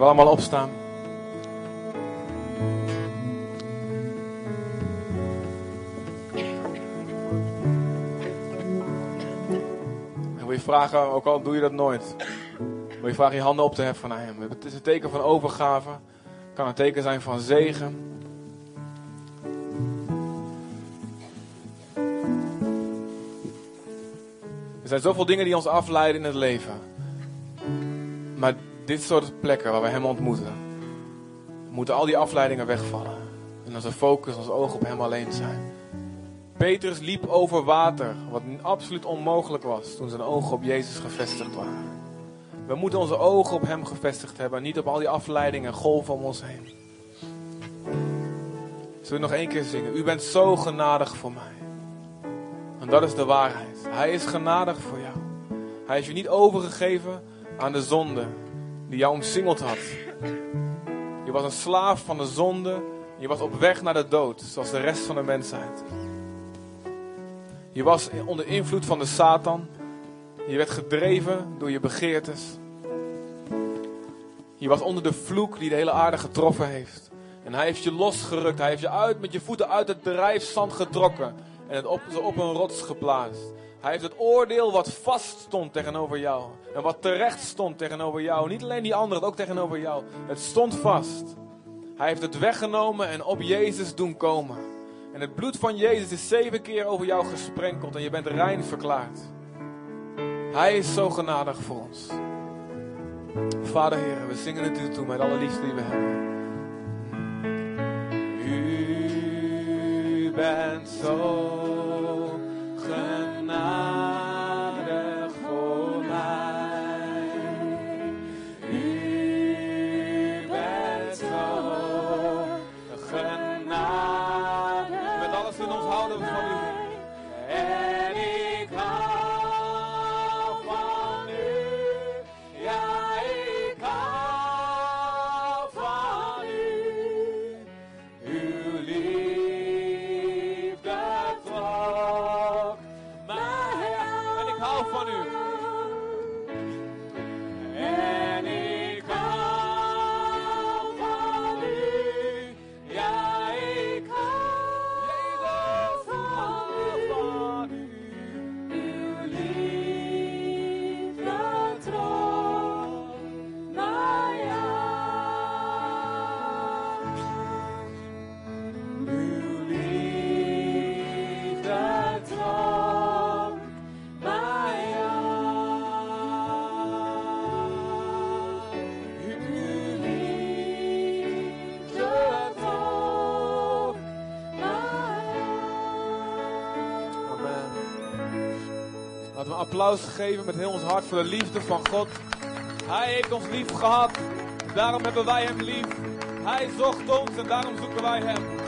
we allemaal opstaan? En wil je vragen, ook al doe je dat nooit, wil je vragen je handen op te heffen naar Hem. Het is een teken van overgave, het kan een teken zijn van zegen. Er zijn zoveel dingen die ons afleiden in het leven. Dit soort plekken waar we Hem ontmoeten, moeten al die afleidingen wegvallen. En onze focus, ons oog op Hem alleen zijn. Petrus liep over water, wat absoluut onmogelijk was toen zijn ogen op Jezus gevestigd waren. We moeten onze ogen op Hem gevestigd hebben, niet op al die afleidingen en golven om ons heen. Zullen we nog één keer zingen? U bent zo genadig voor mij. En dat is de waarheid. Hij is genadig voor jou. Hij heeft je niet overgegeven aan de zonde die jou omsingeld had. Je was een slaaf van de zonde. Je was op weg naar de dood, zoals de rest van de mensheid. Je was onder invloed van de Satan. Je werd gedreven door je begeertes. Je was onder de vloek die de hele aarde getroffen heeft. En hij heeft je losgerukt. Hij heeft je uit, met je voeten uit het drijfzand getrokken. En het op, op een rots geplaatst. Hij heeft het oordeel wat vast stond tegenover jou. En wat terecht stond tegenover jou. Niet alleen die anderen, ook tegenover jou. Het stond vast. Hij heeft het weggenomen en op Jezus doen komen. En het bloed van Jezus is zeven keer over jou gesprenkeld. En je bent rein verklaard. Hij is zo genadig voor ons. Vader Heer, we zingen het u toe met alle liefde die we hebben. U bent zo genadig Een applaus geven met heel ons hart voor de liefde van God. Hij heeft ons lief gehad, daarom hebben wij hem lief. Hij zocht ons en daarom zoeken wij hem.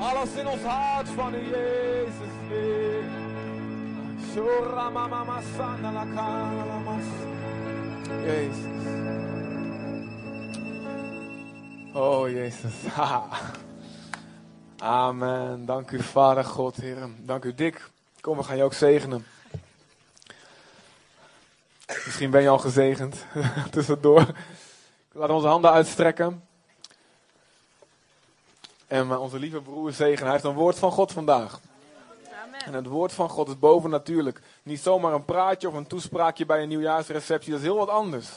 Alles in ons hart van Jezus weer Shura mama masanda la mas Jezus Oh Jezus. Amen. Dank u Vader God, Heer. Dank u Dick. Kom, we gaan je ook zegenen. Misschien ben je al gezegend. Tussendoor. We onze handen uitstrekken. En onze lieve broer zegenen. Hij heeft een woord van God vandaag. En het woord van God is bovennatuurlijk. Niet zomaar een praatje of een toespraakje bij een nieuwjaarsreceptie. Dat is heel wat anders.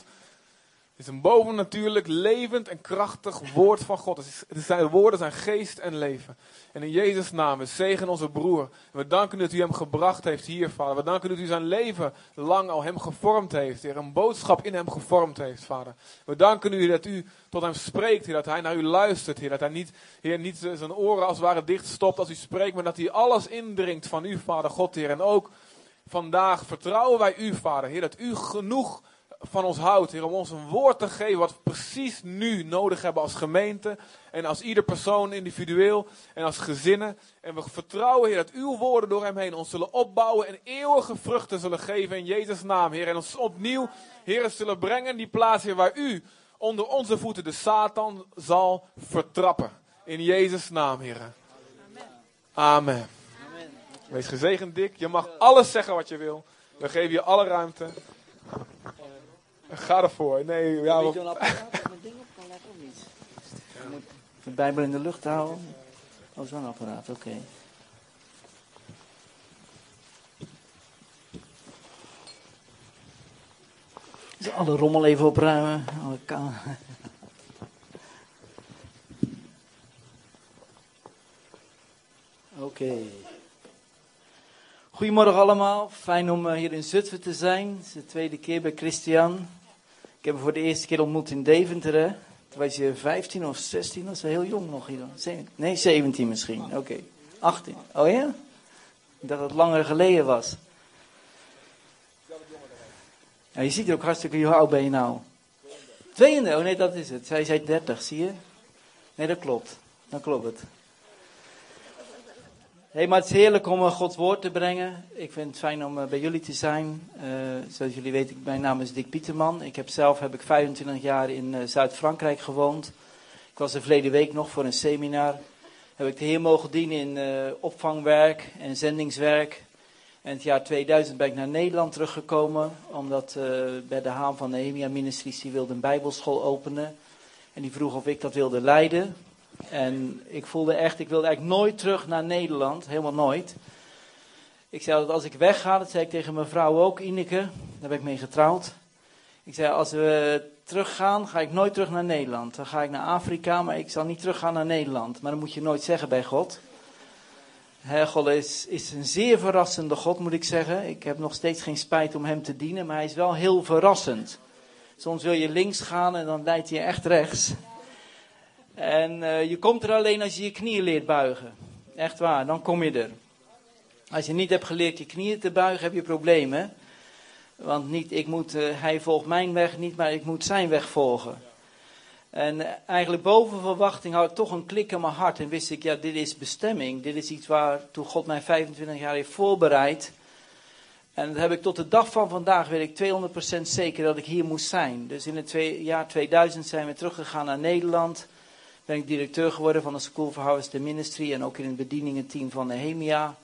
Is een bovennatuurlijk, levend en krachtig woord van God. Het zijn woorden zijn geest en leven. En in Jezus' naam, we zegen onze broer. we danken u dat u hem gebracht heeft hier, vader. We danken u dat u zijn leven lang al hem gevormd heeft. Heer, een boodschap in hem gevormd heeft, vader. We danken u dat u tot hem spreekt, heer, dat hij naar u luistert, heer. Dat hij niet, heer, niet zijn oren als het ware dicht stopt als u spreekt, maar dat hij alles indringt van u, vader God, heer. En ook vandaag vertrouwen wij u, vader, heer, dat u genoeg van ons houdt, Heer, om ons een woord te geven wat we precies nu nodig hebben als gemeente en als ieder persoon individueel en als gezinnen. En we vertrouwen, Heer, dat uw woorden door hem heen ons zullen opbouwen en eeuwige vruchten zullen geven in Jezus' naam, Heer. En ons opnieuw, Heer, zullen brengen in die plaats, Heer, waar u onder onze voeten de Satan zal vertrappen. In Jezus' naam, Heer. Amen. Amen. Wees gezegend, Dick. Je mag alles zeggen wat je wil. We geven je alle ruimte. Ga ervoor. Nee, ja, Weet je een apparaat dat mijn ding op kan leggen of niet? Je moet de Bijbel in de lucht houden. Oh, zo'n apparaat, oké. Okay. Dus alle rommel even opruimen. Alle kan. Oké. Okay. Goedemorgen allemaal. Fijn om eh, hier in Zutphen te zijn. Het is de tweede keer bij Christian. Ik heb hem voor de eerste keer ontmoet in Deventer. Hè? Toen was je 15 of 16, dat is heel jong nog hier. Nee, 17 misschien. Oké. 18. Oh ja? Ik dacht dat het langer geleden was. Ja, je ziet er ook hartstikke, hoe oud ben je nou? 32. Oh nee, dat is het. Zij zei 30, zie je? Nee, dat klopt. Dan klopt het hey, maar het is heerlijk om uh, Gods woord te brengen. Ik vind het fijn om uh, bij jullie te zijn. Uh, zoals jullie weten, mijn naam is Dick Pieterman. Ik heb zelf heb ik 25 jaar in Zuid-Frankrijk gewoond. Ik was er verleden week nog voor een seminar. Heb ik de Heer mogen dienen in opvangwerk en zendingswerk. En het jaar 2000 ben ik naar Nederland teruggekomen. Omdat bij de Haan van Nehemia Ministries die wilde een bijbelschool openen. En die vroeg of ik dat wilde leiden. En ik voelde echt, ik wilde eigenlijk nooit terug naar Nederland, helemaal nooit. Ik zei dat als ik wegga, dat zei ik tegen mijn vrouw ook, Ineke, daar ben ik mee getrouwd. Ik zei, als we teruggaan, ga ik nooit terug naar Nederland. Dan ga ik naar Afrika, maar ik zal niet teruggaan naar Nederland. Maar dat moet je nooit zeggen bij God. He, is, is een zeer verrassende God, moet ik zeggen. Ik heb nog steeds geen spijt om hem te dienen, maar hij is wel heel verrassend. Soms wil je links gaan en dan leidt hij echt rechts. En uh, je komt er alleen als je je knieën leert buigen. Echt waar, dan kom je er. Als je niet hebt geleerd je knieën te buigen, heb je problemen. Want niet ik moet, uh, hij volgt mijn weg niet, maar ik moet zijn weg volgen. En uh, eigenlijk boven verwachting had ik toch een klik in mijn hart. En wist ik, ja, dit is bestemming. Dit is iets waar toen God mij 25 jaar heeft voorbereid. En dat heb ik tot de dag van vandaag, weet ik 200% zeker dat ik hier moest zijn. Dus in het jaar 2000 zijn we teruggegaan naar Nederland ben ik directeur geworden van de School for Harvest Ministry en ook in het bedieningenteam van Nehemia.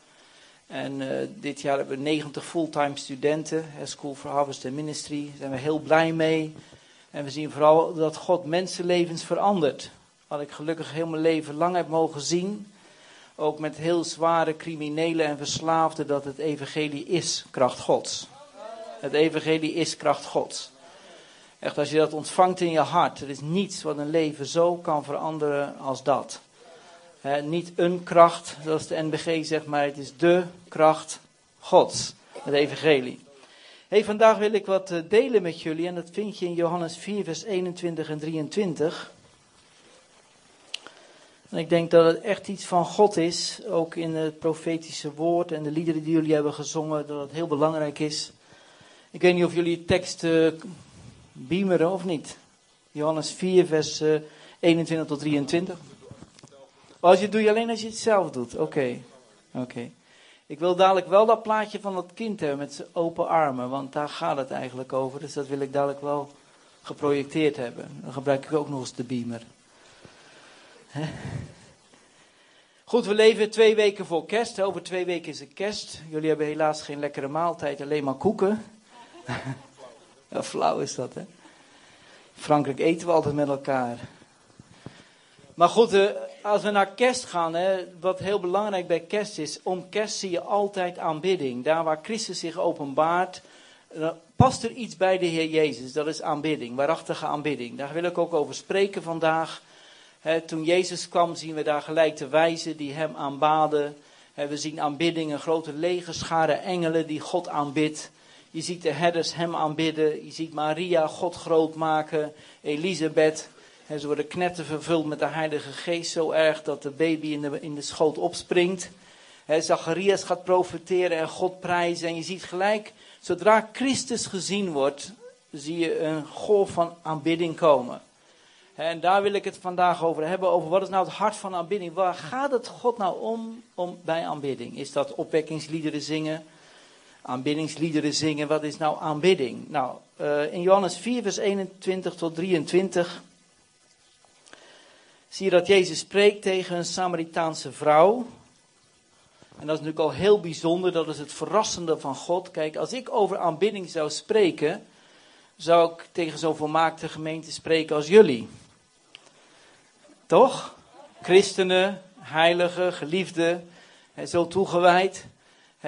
En uh, dit jaar hebben we 90 fulltime studenten, School for Harvest Ministry. Daar zijn we heel blij mee. En we zien vooral dat God mensenlevens verandert. Wat ik gelukkig heel mijn leven lang heb mogen zien. Ook met heel zware criminelen en verslaafden, dat het evangelie is kracht Gods. Het evangelie is kracht Gods. Echt, als je dat ontvangt in je hart, er is niets wat een leven zo kan veranderen als dat. niet een kracht, zoals de NBG zegt, maar het is de kracht Gods, het evangelie. Hey, vandaag wil ik wat eh, delen met jullie en dat vind je in Johannes 4, vers 21 en 23. En ik denk dat het echt iets van God is, ook in het profetische woord en de liederen die jullie hebben gezongen, dat het heel belangrijk is. Ik weet niet of jullie tekst beameren of niet? Johannes 4, vers 21 eh, tot 23. Als je doe je alleen als je het zelf doet. Oké. Oké. Ik wil dadelijk wel dat plaatje van dat kind hebben met zijn open armen, want daar gaat het eigenlijk over. Dus dat wil ik dadelijk wel geprojecteerd hebben. Dan gebruik ik ook nog eens de beamer. Goed, we leven twee weken voor kerst. Over twee weken is het kerst. Jullie hebben helaas geen lekkere maaltijd, alleen maar koeken. Ja, flauw is dat, hè? Frankrijk eten we altijd met elkaar. Maar goed, uh, als we naar kerst gaan, hè, wat heel belangrijk bij kerst is, om kerst zie je altijd aanbidding. Daar waar Christus zich openbaart, dan past er iets bij de Heer Jezus. Dat is aanbidding, waarachtige aanbidding. Daar wil ik ook over spreken vandaag. Toen Jezus kwam, zien we daar gelijk de wijzen die hem aanbaden. We zien aanbidding, een grote legerschare engelen die God aanbidt. Je ziet de herders hem aanbidden. Je ziet Maria God groot maken. Elisabeth. En ze worden knetten vervuld met de Heilige Geest zo erg dat de baby in de, in de schoot opspringt. Zacharias gaat profiteren en God prijzen. En je ziet gelijk, zodra Christus gezien wordt, zie je een golf van aanbidding komen. En daar wil ik het vandaag over hebben, over wat is nou het hart van aanbidding. Waar gaat het God nou om, om bij aanbidding? Is dat opwekkingsliederen zingen? Aanbiddingsliederen zingen, wat is nou aanbidding? Nou, uh, in Johannes 4 vers 21 tot 23 zie je dat Jezus spreekt tegen een Samaritaanse vrouw. En dat is natuurlijk al heel bijzonder, dat is het verrassende van God. Kijk, als ik over aanbidding zou spreken, zou ik tegen zo'n volmaakte gemeente spreken als jullie. Toch? Christenen, heiligen, geliefden, zo toegewijd.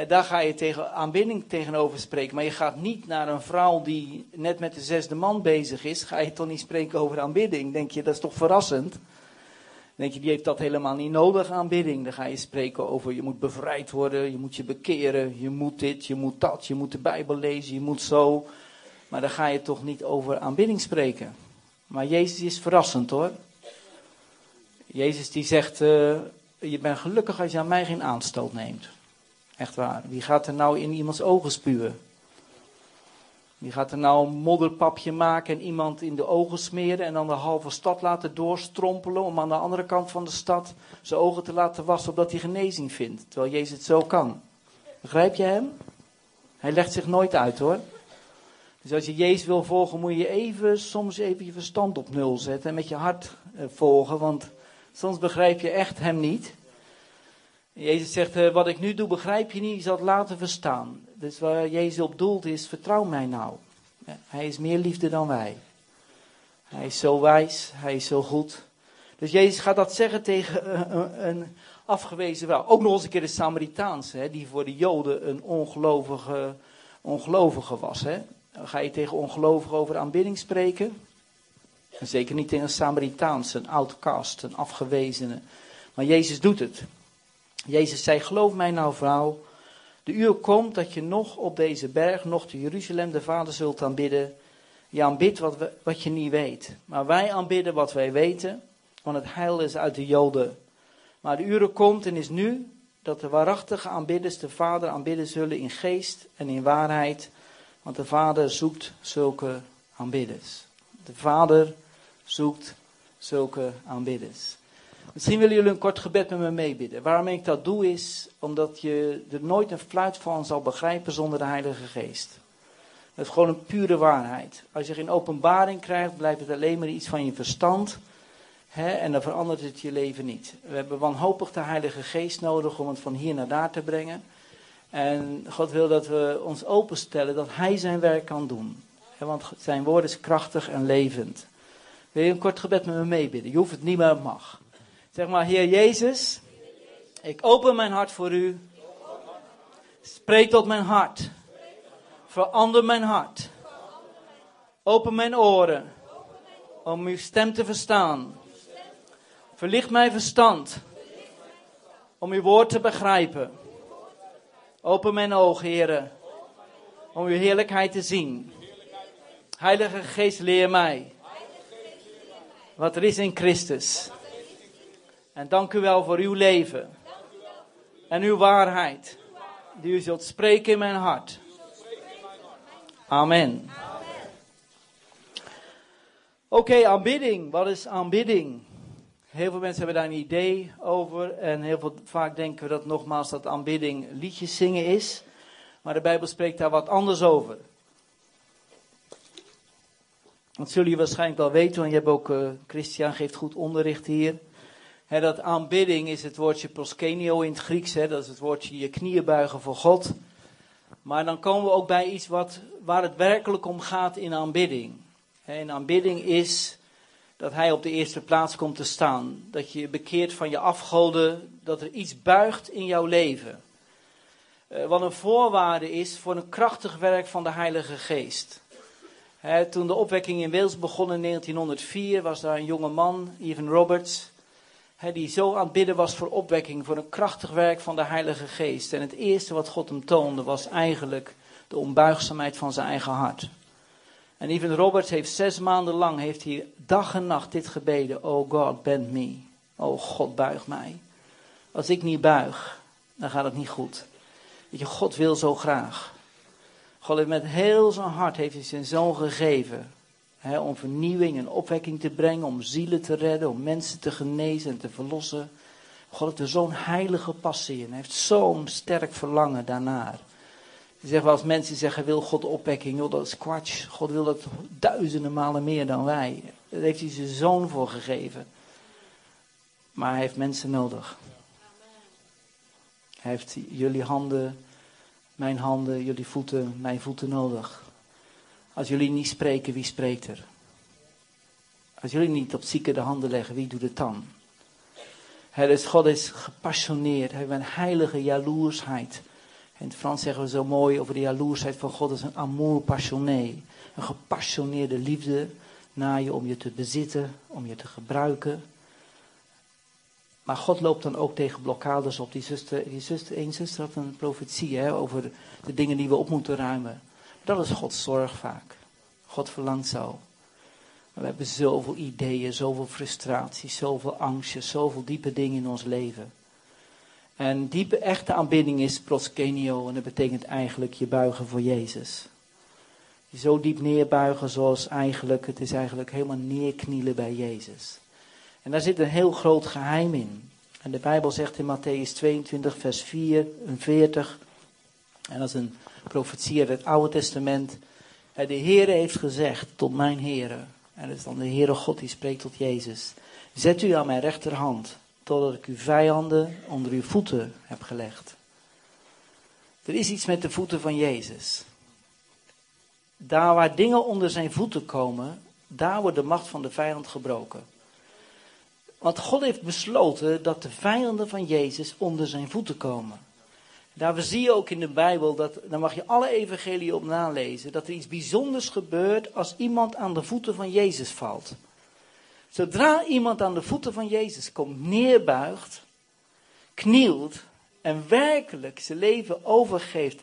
Daar ga je tegen aanbidding tegenover spreken. Maar je gaat niet naar een vrouw die net met de zesde man bezig is. Ga je toch niet spreken over aanbidding? Denk je, dat is toch verrassend? denk je, die heeft dat helemaal niet nodig, aanbidding. Dan ga je spreken over, je moet bevrijd worden, je moet je bekeren, je moet dit, je moet dat, je moet de Bijbel lezen, je moet zo. Maar dan ga je toch niet over aanbidding spreken. Maar Jezus is verrassend hoor. Jezus die zegt, uh, je bent gelukkig als je aan mij geen aanstoot neemt. Echt waar. Wie gaat er nou in iemands ogen spuwen? Wie gaat er nou een modderpapje maken en iemand in de ogen smeren en dan de halve stad laten doorstrompelen om aan de andere kant van de stad zijn ogen te laten wassen opdat hij genezing vindt, terwijl Jezus het zo kan. Begrijp je hem? Hij legt zich nooit uit hoor. Dus als je Jezus wil volgen, moet je even, soms even je verstand op nul zetten en met je hart eh, volgen, want soms begrijp je echt hem niet. Jezus zegt, eh, wat ik nu doe begrijp je niet, je zal het laten verstaan. Dus waar Jezus op doelt is, vertrouw mij nou. Hij is meer liefde dan wij. Hij is zo wijs, hij is zo goed. Dus Jezus gaat dat zeggen tegen een, een afgewezen vrouw. Ook nog eens een keer de Samaritaanse, hè, die voor de Joden een ongelovige, ongelovige was. Hè. ga je tegen ongelovigen over aanbidding spreken? En zeker niet tegen een Samaritaanse, een outcast, een afgewezene. Maar Jezus doet het. Jezus zei, geloof mij nou vrouw, de uur komt dat je nog op deze berg, nog te Jeruzalem, de Vader zult aanbidden. Je aanbidt wat, wat je niet weet. Maar wij aanbidden wat wij weten, want het heil is uit de Joden. Maar de uur komt en is nu dat de waarachtige aanbidders de Vader aanbidden zullen in geest en in waarheid. Want de Vader zoekt zulke aanbidders. De Vader zoekt zulke aanbidders. Misschien willen jullie een kort gebed met me meebidden. Waarom ik dat doe is omdat je er nooit een fluit van zal begrijpen zonder de Heilige Geest. Het is gewoon een pure waarheid. Als je geen openbaring krijgt, blijft het alleen maar iets van je verstand. Hè, en dan verandert het je leven niet. We hebben wanhopig de Heilige Geest nodig om het van hier naar daar te brengen. En God wil dat we ons openstellen dat Hij zijn werk kan doen. want zijn woord is krachtig en levend. Wil je een kort gebed met me meebidden? Je hoeft het niet, maar het mag. Zeg maar, Heer Jezus, ik open mijn hart voor u. Spreek tot mijn hart. Verander mijn hart. Open mijn oren om uw stem te verstaan. Verlicht mijn verstand om uw woord te begrijpen. Open mijn ogen, heren, om uw heerlijkheid te zien. Heilige Geest, leer mij wat er is in Christus. En dank u wel voor uw leven. En uw waarheid. Die u zult spreken in mijn hart. Amen. Oké, aanbidding. Wat is aanbidding? Heel veel mensen hebben daar een idee over. En heel veel, vaak denken we dat nogmaals dat aanbidding liedjes zingen is. Maar de Bijbel spreekt daar wat anders over. Dat zullen jullie waarschijnlijk wel weten, want je hebt ook, uh, Christian geeft goed onderricht hier dat aanbidding is het woordje proskenio in het Grieks. dat is het woordje je knieën buigen voor God. Maar dan komen we ook bij iets wat, waar het werkelijk om gaat in aanbidding. in aanbidding is dat hij op de eerste plaats komt te staan. Dat je je bekeert van je afgoden, dat er iets buigt in jouw leven. Uh, wat een voorwaarde is voor een krachtig werk van de Heilige Geest. toen de opwekking in Wales begon in 1904, was daar een jonge man, Evan Roberts, die zo aan het bidden was voor opwekking, voor een krachtig werk van de Heilige Geest. En het eerste wat God hem toonde was eigenlijk de onbuigzaamheid van zijn eigen hart. En Even Roberts heeft zes maanden lang, heeft hij dag en nacht dit gebeden. Oh God, bend me. Oh God, buig mij. Als ik niet buig, dan gaat het niet goed. Weet je, God wil zo graag. God heeft met heel zijn hart heeft hij zijn zoon gegeven. Om vernieuwing en opwekking te brengen, om zielen te redden, om mensen te genezen en te verlossen. God heeft er zo'n heilige passie in. Hij heeft zo'n sterk verlangen daarnaar. Je zegt als mensen zeggen, wil God opwekking? Joh, dat is kwats. God wil dat duizenden malen meer dan wij. Daar heeft hij zijn zoon voor gegeven. Maar hij heeft mensen nodig. Hij heeft jullie handen, mijn handen, jullie voeten, mijn voeten nodig. Als jullie niet spreken, wie spreekt er? Als jullie niet op zieken de handen leggen, wie doet het dan? He, dus God is gepassioneerd. Hij heeft een heilige jaloersheid. In het Frans zeggen we zo mooi over de jaloersheid van God. Is een amour passionné. Een gepassioneerde liefde naar je om je te bezitten, om je te gebruiken. Maar God loopt dan ook tegen blokkades op. Die zuster, die zuster, een zuster had een profetie hè, over de dingen die we op moeten ruimen. Dat is Gods zorg vaak. God verlangt zo. we hebben zoveel ideeën, zoveel frustraties, zoveel angstjes, zoveel diepe dingen in ons leven. En diepe echte aanbidding is proskenio en dat betekent eigenlijk je buigen voor Jezus. Je zo diep neerbuigen zoals eigenlijk, het is eigenlijk helemaal neerknielen bij Jezus. En daar zit een heel groot geheim in. En de Bijbel zegt in Matthäus 22, vers 44, en dat is een profetie uit het Oude Testament. De Heere heeft gezegd tot mijn Heere, en dat is dan de Heere God die spreekt tot Jezus. Zet u aan mijn rechterhand, totdat ik uw vijanden onder uw voeten heb gelegd. Er is iets met de voeten van Jezus. Daar waar dingen onder zijn voeten komen, daar wordt de macht van de vijand gebroken. Want God heeft besloten dat de vijanden van Jezus onder zijn voeten komen. Daar zie je ook in de Bijbel, dat, daar mag je alle evangelieën op nalezen, dat er iets bijzonders gebeurt als iemand aan de voeten van Jezus valt. Zodra iemand aan de voeten van Jezus komt, neerbuigt, knielt en werkelijk zijn leven overgeeft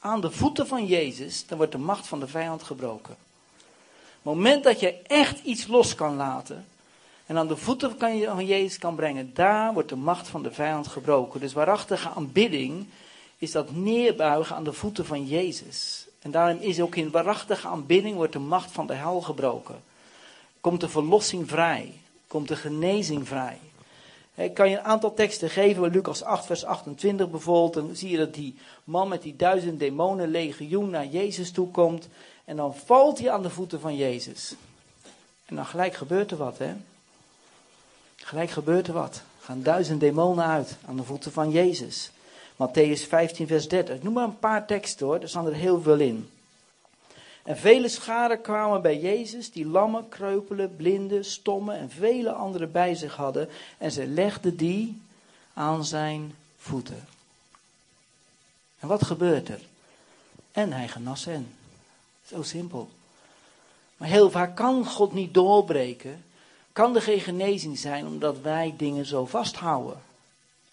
aan de voeten van Jezus, dan wordt de macht van de vijand gebroken. Het moment dat je echt iets los kan laten en aan de voeten van Jezus kan brengen, daar wordt de macht van de vijand gebroken. Dus waarachtige aanbidding is dat neerbuigen aan de voeten van Jezus. En daarom is ook in waarachtige aanbidding wordt de macht van de hel gebroken. Komt de verlossing vrij. Komt de genezing vrij. Ik kan je een aantal teksten geven, Lucas 8, vers 28 bijvoorbeeld. Dan zie je dat die man met die duizend demonen legioen naar Jezus toe komt. En dan valt hij aan de voeten van Jezus. En dan gelijk gebeurt er wat, hè? Gelijk gebeurt er wat. Gaan duizend demonen uit aan de voeten van Jezus. Matthäus 15, vers 30. Ik noem maar een paar teksten hoor, er staan er heel veel in. En vele scharen kwamen bij Jezus, die lammen, kreupelen, blinden, stommen en vele anderen bij zich hadden. En ze legden die aan zijn voeten. En wat gebeurt er? En hij genas hen. Zo simpel. Maar heel vaak kan God niet doorbreken. Kan er geen genezing zijn omdat wij dingen zo vasthouden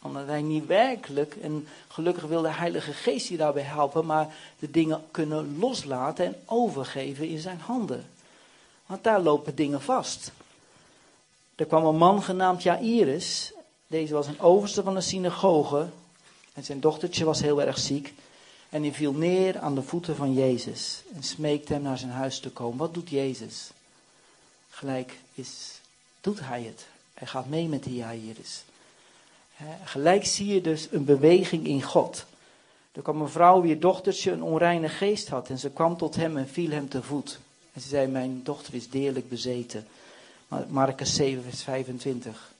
omdat wij niet werkelijk, en gelukkig wil de Heilige Geest je daarbij helpen, maar de dingen kunnen loslaten en overgeven in zijn handen. Want daar lopen dingen vast. Er kwam een man genaamd Jairus. Deze was een overste van de synagoge. En zijn dochtertje was heel erg ziek. En hij viel neer aan de voeten van Jezus. En smeekte hem naar zijn huis te komen. Wat doet Jezus? Gelijk is, doet hij het. Hij gaat mee met die Jairus. Gelijk zie je dus een beweging in God. Er kwam een vrouw wier dochtertje een onreine geest had en ze kwam tot hem en viel hem te voet. En ze zei, mijn dochter is deerlijk bezeten. Marcus 7, vers 25.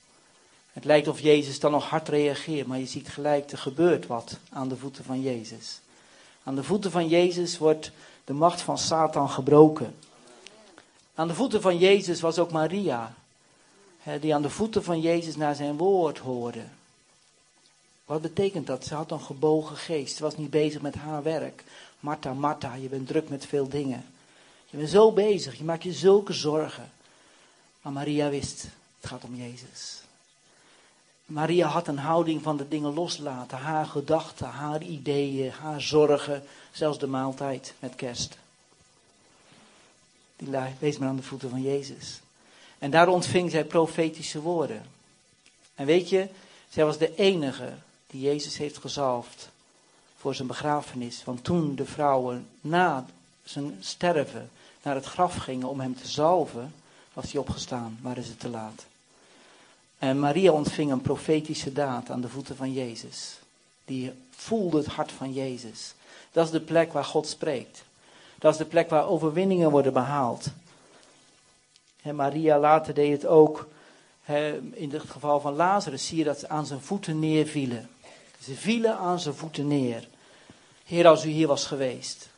Het lijkt of Jezus dan nog hard reageert, maar je ziet gelijk, er gebeurt wat aan de voeten van Jezus. Aan de voeten van Jezus wordt de macht van Satan gebroken. Aan de voeten van Jezus was ook Maria. die aan de voeten van Jezus naar zijn woord hoorde. Wat betekent dat? Ze had een gebogen geest. Ze was niet bezig met haar werk. Martha, Martha, je bent druk met veel dingen. Je bent zo bezig, je maakt je zulke zorgen. Maar Maria wist, het gaat om Jezus. Maria had een houding van de dingen loslaten. Haar gedachten, haar ideeën, haar zorgen. Zelfs de maaltijd met kerst. Die wees maar aan de voeten van Jezus. En daar ontving zij profetische woorden. En weet je, zij was de enige die Jezus heeft gezalfd voor zijn begrafenis. Want toen de vrouwen na zijn sterven naar het graf gingen om hem te zalven, was hij opgestaan, waren ze te laat. En Maria ontving een profetische daad aan de voeten van Jezus. Die voelde het hart van Jezus. Dat is de plek waar God spreekt. Dat is de plek waar overwinningen worden behaald. En Maria later deed het ook. in het geval van Lazarus zie je dat ze aan zijn voeten neervielen. Ze vielen aan zijn voeten neer. Heer, als u hier was geweest.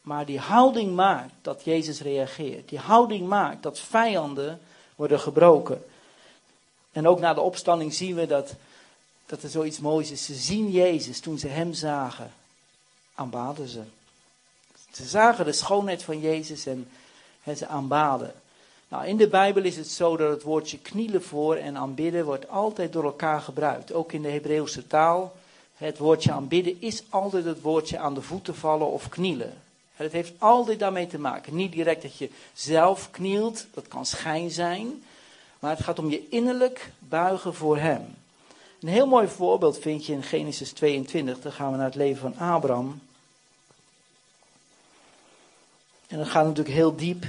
Maar die houding maakt dat Jezus reageert. Die houding maakt dat vijanden worden gebroken. En ook na de opstanding zien we dat, dat er zoiets moois is. Ze zien Jezus toen ze hem zagen. Aanbaden ze. Ze zagen de schoonheid van Jezus en, en ze aanbaden. Nou, in de Bijbel is het zo dat het woordje knielen voor en aanbidden wordt altijd door elkaar gebruikt. Ook in de Hebreeuwse taal. Het woordje aanbidden is altijd het woordje aan de voeten vallen of knielen. Het heeft altijd daarmee te maken. Niet direct dat je zelf knielt, dat kan schijn zijn. Maar het gaat om je innerlijk buigen voor Hem. Een heel mooi voorbeeld vind je in Genesis 22. Dan gaan we naar het leven van Abraham. En dat gaat natuurlijk heel diep.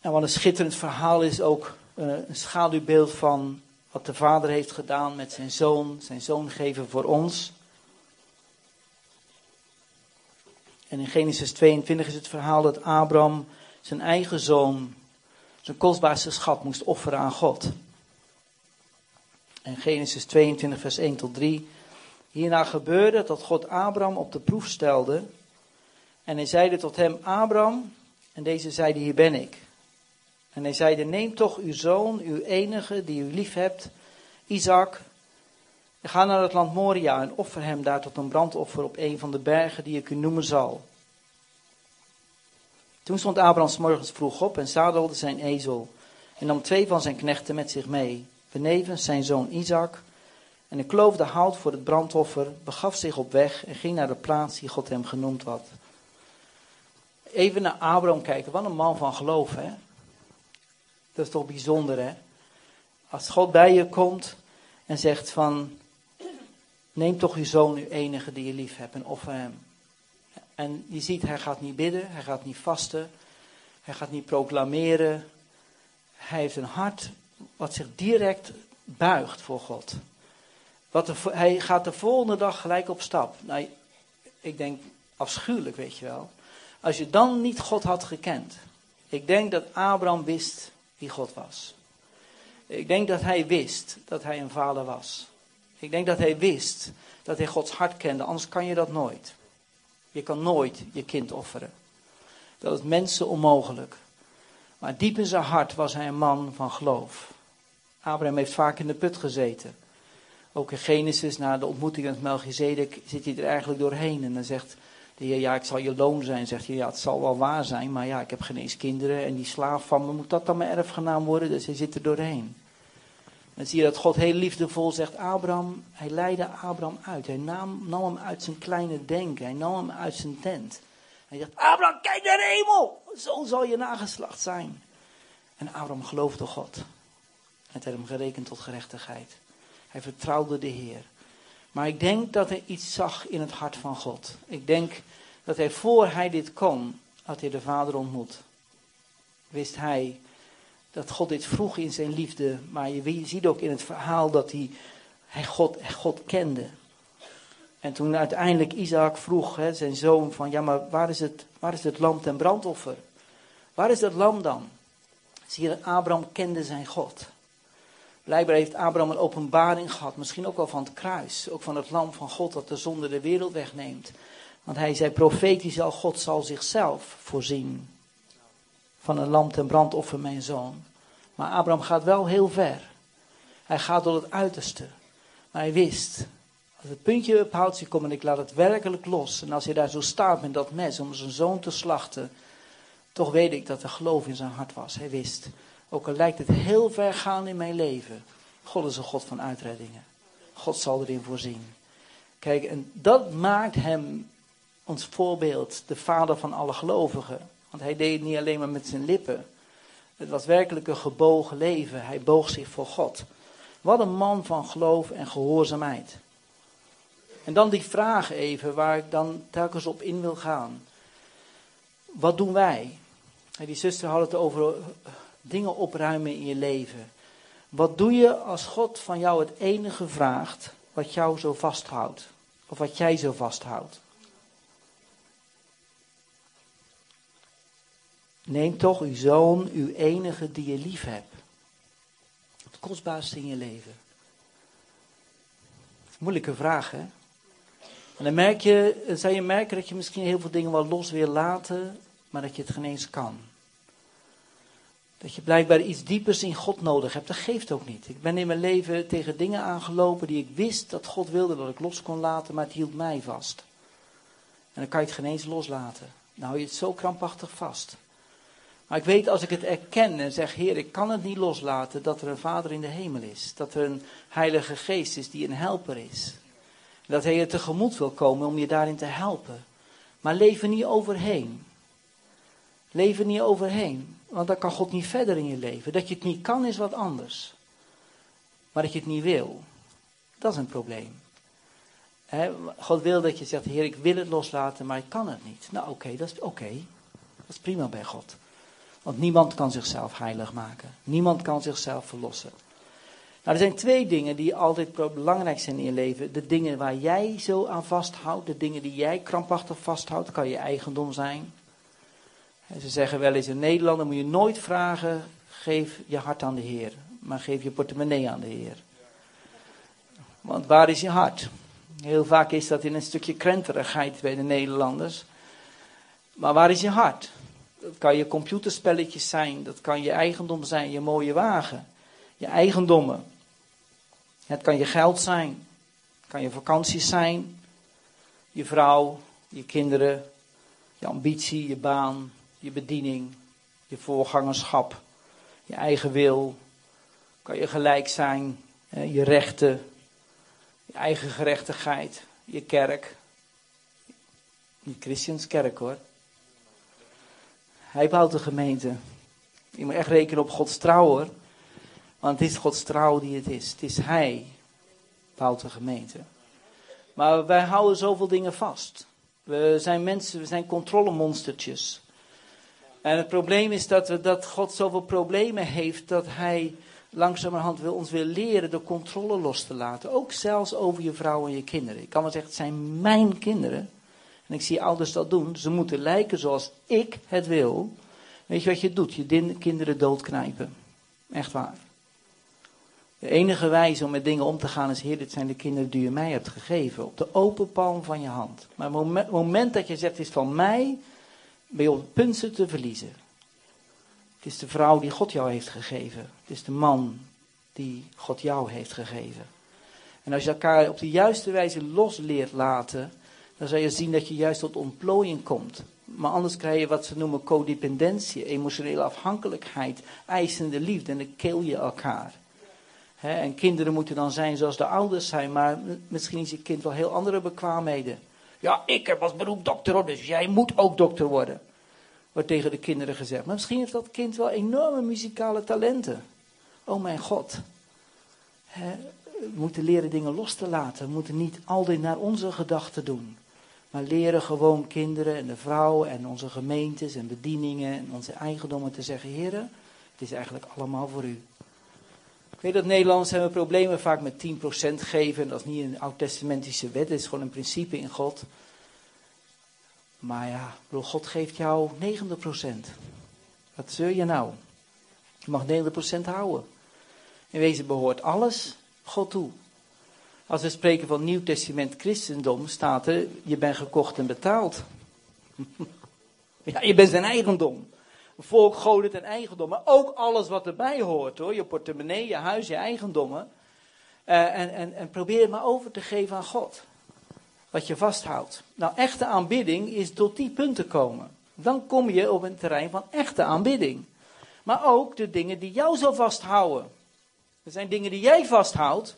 En wat een schitterend verhaal is ook uh, een schaduwbeeld van wat de vader heeft gedaan met zijn zoon, zijn zoon geven voor ons. En in Genesis 22 is het verhaal dat Abraham zijn eigen zoon, zijn kostbaarste schat, moest offeren aan God. En Genesis 22, vers 1 tot 3. Hierna gebeurde dat God Abraham op de proef stelde. En hij zeide tot hem: Abraham. En deze zeide: Hier ben ik. En hij zeide, neem toch uw zoon, uw enige, die u lief hebt, Isaac, ga naar het land Moria en offer hem daar tot een brandoffer op een van de bergen die ik u noemen zal. Toen stond Abraham morgens vroeg op en zadelde zijn ezel en nam twee van zijn knechten met zich mee, benevens zijn zoon Isaac, en hij kloofde hout voor het brandoffer, begaf zich op weg en ging naar de plaats die God hem genoemd had. Even naar Abraham kijken, wat een man van geloof, hè? Dat is toch bijzonder, hè? Als God bij je komt en zegt van, neem toch uw zoon, uw enige die je lief hebt en offer hem. En je ziet, hij gaat niet bidden, hij gaat niet vasten, hij gaat niet proclameren. Hij heeft een hart wat zich direct buigt voor God. Wat hij gaat de volgende dag gelijk op stap. Nou, ik denk afschuwelijk, weet je wel. Als je dan niet God had gekend. Ik denk dat Abraham wist wie God was. Ik denk dat hij wist dat hij een vader was. Ik denk dat hij wist dat hij Gods hart kende, anders kan je dat nooit. Je kan nooit je kind offeren. Dat is mensen onmogelijk. Maar diep in zijn hart was hij een man van geloof. Abraham heeft vaak in de put gezeten. Ook in Genesis, na de ontmoeting met Melchizedek, zit hij er eigenlijk doorheen. En dan zegt de Heer, ja, ik zal je loon zijn. Zegt hij, ja, het zal wel waar zijn, maar ja, ik heb geen eens kinderen. En die slaaf van me, moet dat dan mijn erfgenaam worden? Dus hij zit er doorheen. Dan zie je dat God heel liefdevol zegt, Abraham, hij leidde Abraham uit. Hij nam, nam hem uit zijn kleine denken. Hij nam hem uit zijn tent. Hij zegt, Abraham, kijk naar de hemel. Zo zal je nageslacht zijn. En Abraham geloofde God. Het werd hem gerekend tot gerechtigheid. Hij vertrouwde de Heer. Maar ik denk dat hij iets zag in het hart van God. Ik denk dat hij voor hij dit kon, had hij de Vader ontmoet. Wist hij dat God dit vroeg in zijn liefde. Maar je ziet ook in het verhaal dat hij, hij, God, God kende. En toen uiteindelijk Isaac vroeg, hè, zijn zoon, van ja, maar waar is, het, waar is het lam ten brandoffer? Waar is dat lam dan? Zie je, Abraham kende zijn God. Blijkbaar heeft Abraham een openbaring gehad, misschien ook wel van het kruis, ook van het lam van God dat de zonde de wereld wegneemt. Want hij zei profetisch al, God zal zichzelf voorzien van een lam ten brandoffer, mijn zoon. Maar Abraham gaat wel heel ver. Hij gaat tot het uiterste. Maar hij wist, als het puntje op houtje komt en ik laat het werkelijk los. En als hij daar zo staat met dat mes om zijn zoon te slachten. Toch weet ik dat er geloof in zijn hart was. Hij wist, ook al lijkt het heel ver gaan in mijn leven. God is een God van uitreddingen. God zal erin voorzien. Kijk, en dat maakt hem ons voorbeeld, de vader van alle gelovigen. Want hij deed het niet alleen maar met zijn lippen. Het was werkelijk een gebogen leven. Hij boog zich voor God. Wat een man van geloof en gehoorzaamheid. En dan die vraag even, waar ik dan telkens op in wil gaan. Wat doen wij? Die zuster had het over dingen opruimen in je leven. Wat doe je als God van jou het enige vraagt wat jou zo vasthoudt? Of wat jij zo vasthoudt? Neem toch uw zoon, uw enige die je lief hebt. Het kostbaarste in je leven. Moeilijke vraag, hè? En dan merk je, zou je merken dat je misschien heel veel dingen wel los wil laten, maar dat je het geen eens kan. Dat je blijkbaar iets diepers in God nodig hebt. Dat geeft ook niet. Ik ben in mijn leven tegen dingen aangelopen die ik wist dat God wilde dat ik los kon laten, maar het hield mij vast. En dan kan je het geen eens loslaten. Dan hou je het zo krampachtig vast. Maar ik weet als ik het erken en zeg, Heer, ik kan het niet loslaten dat er een Vader in de hemel is. Dat er een Heilige Geest is die een helper is. Dat Hij je tegemoet wil komen om je daarin te helpen. Maar leef er niet overheen. Leef er niet overheen. Want dan kan God niet verder in je leven. Dat je het niet kan is wat anders. Maar dat je het niet wil, dat is een probleem. God wil dat je zegt, Heer, ik wil het loslaten, maar ik kan het niet. Nou oké, dat is oké. Dat is prima bij God. Want niemand kan zichzelf heilig maken. Niemand kan zichzelf verlossen. Nou, er zijn twee dingen die altijd belangrijk zijn in je leven. De dingen waar jij zo aan vasthoudt, de dingen die jij krampachtig vasthoudt, kan je eigendom zijn. Ze zeggen wel eens in Nederland, moet je nooit vragen, geef je hart aan de Heer. Maar geef je portemonnee aan de Heer. Want waar is je hart? Heel vaak is dat in een stukje krenterigheid bij de Nederlanders. Maar waar is je hart? Dat kan je computerspelletjes zijn, dat kan je eigendom zijn, je mooie wagen, je eigendommen. Het kan je geld zijn, het kan je vakanties zijn, je vrouw, je kinderen, je ambitie, je baan, je bediening, je voorgangerschap, je eigen wil. Kan je gelijk zijn, je rechten, je eigen gerechtigheid, je kerk. Niet Christianskerk hoor. Hij bouwt de gemeente. Je moet echt rekenen op Gods trouw hoor. Want het is Gods trouw die het is. Het is Hij bouwt de gemeente. Maar wij houden zoveel dingen vast. We zijn mensen, we zijn controlemonstertjes. En het probleem is dat, we, dat God zoveel problemen heeft dat Hij langzamerhand wil, ons wil leren de controle los te laten. Ook zelfs over je vrouw en je kinderen. Ik kan wel zeggen, het zijn mijn kinderen. En ik zie ouders dat doen. Ze moeten lijken zoals ik het wil. Weet je wat je doet? Je kinderen doodknijpen. Echt waar. De enige wijze om met dingen om te gaan is, Heer, dit zijn de kinderen die u mij hebt gegeven. Op de open palm van je hand. Maar het moment, dat je zegt, het is van mij, je op het te verliezen. Het is de vrouw die God jou heeft gegeven. Het is de man die God jou heeft gegeven. En als je elkaar op de juiste wijze los leert laten, dan zal je zien dat je juist tot ontplooiing komt. Maar anders krijg je wat ze noemen codependentie, emotionele afhankelijkheid, eisende liefde en dan kill je elkaar. en kinderen moeten dan zijn zoals de ouders zijn, maar misschien is je kind wel heel andere bekwaamheden. Ja, ik heb als beroep dokter, dus jij moet ook dokter worden. Wordt tegen de kinderen gezegd. Maar misschien heeft dat kind wel enorme muzikale talenten. Oh mijn God. we moeten leren dingen los te laten. We moeten niet altijd naar onze gedachten doen. Maar leren gewoon kinderen en de vrouw en onze gemeentes en bedieningen en onze eigendommen te zeggen: Heren, het is eigenlijk allemaal voor u. Ik weet dat Nederlanders hebben problemen vaak met 10% geven. Dat is niet een oud-testamentische wet, het is gewoon een principe in God. Maar ja, God geeft jou 90%. Wat zeur je nou? Je mag 90% houden. In wezen behoort alles God toe. Als we spreken van Nieuw Testament christendom, staat er, je bent gekocht en betaald. ja, je bent zijn eigendom. Volk, goden en eigendommen. Ook alles wat erbij hoort hoor. Je portemonnee, je huis, je eigendommen. Uh, en, en, en probeer het maar over te geven aan God. Wat je vasthoudt. Nou, echte aanbidding is tot die punten komen. Dan kom je op een terrein van echte aanbidding. Maar ook de dingen die jou zo vasthouden. Er zijn dingen die jij vasthoudt,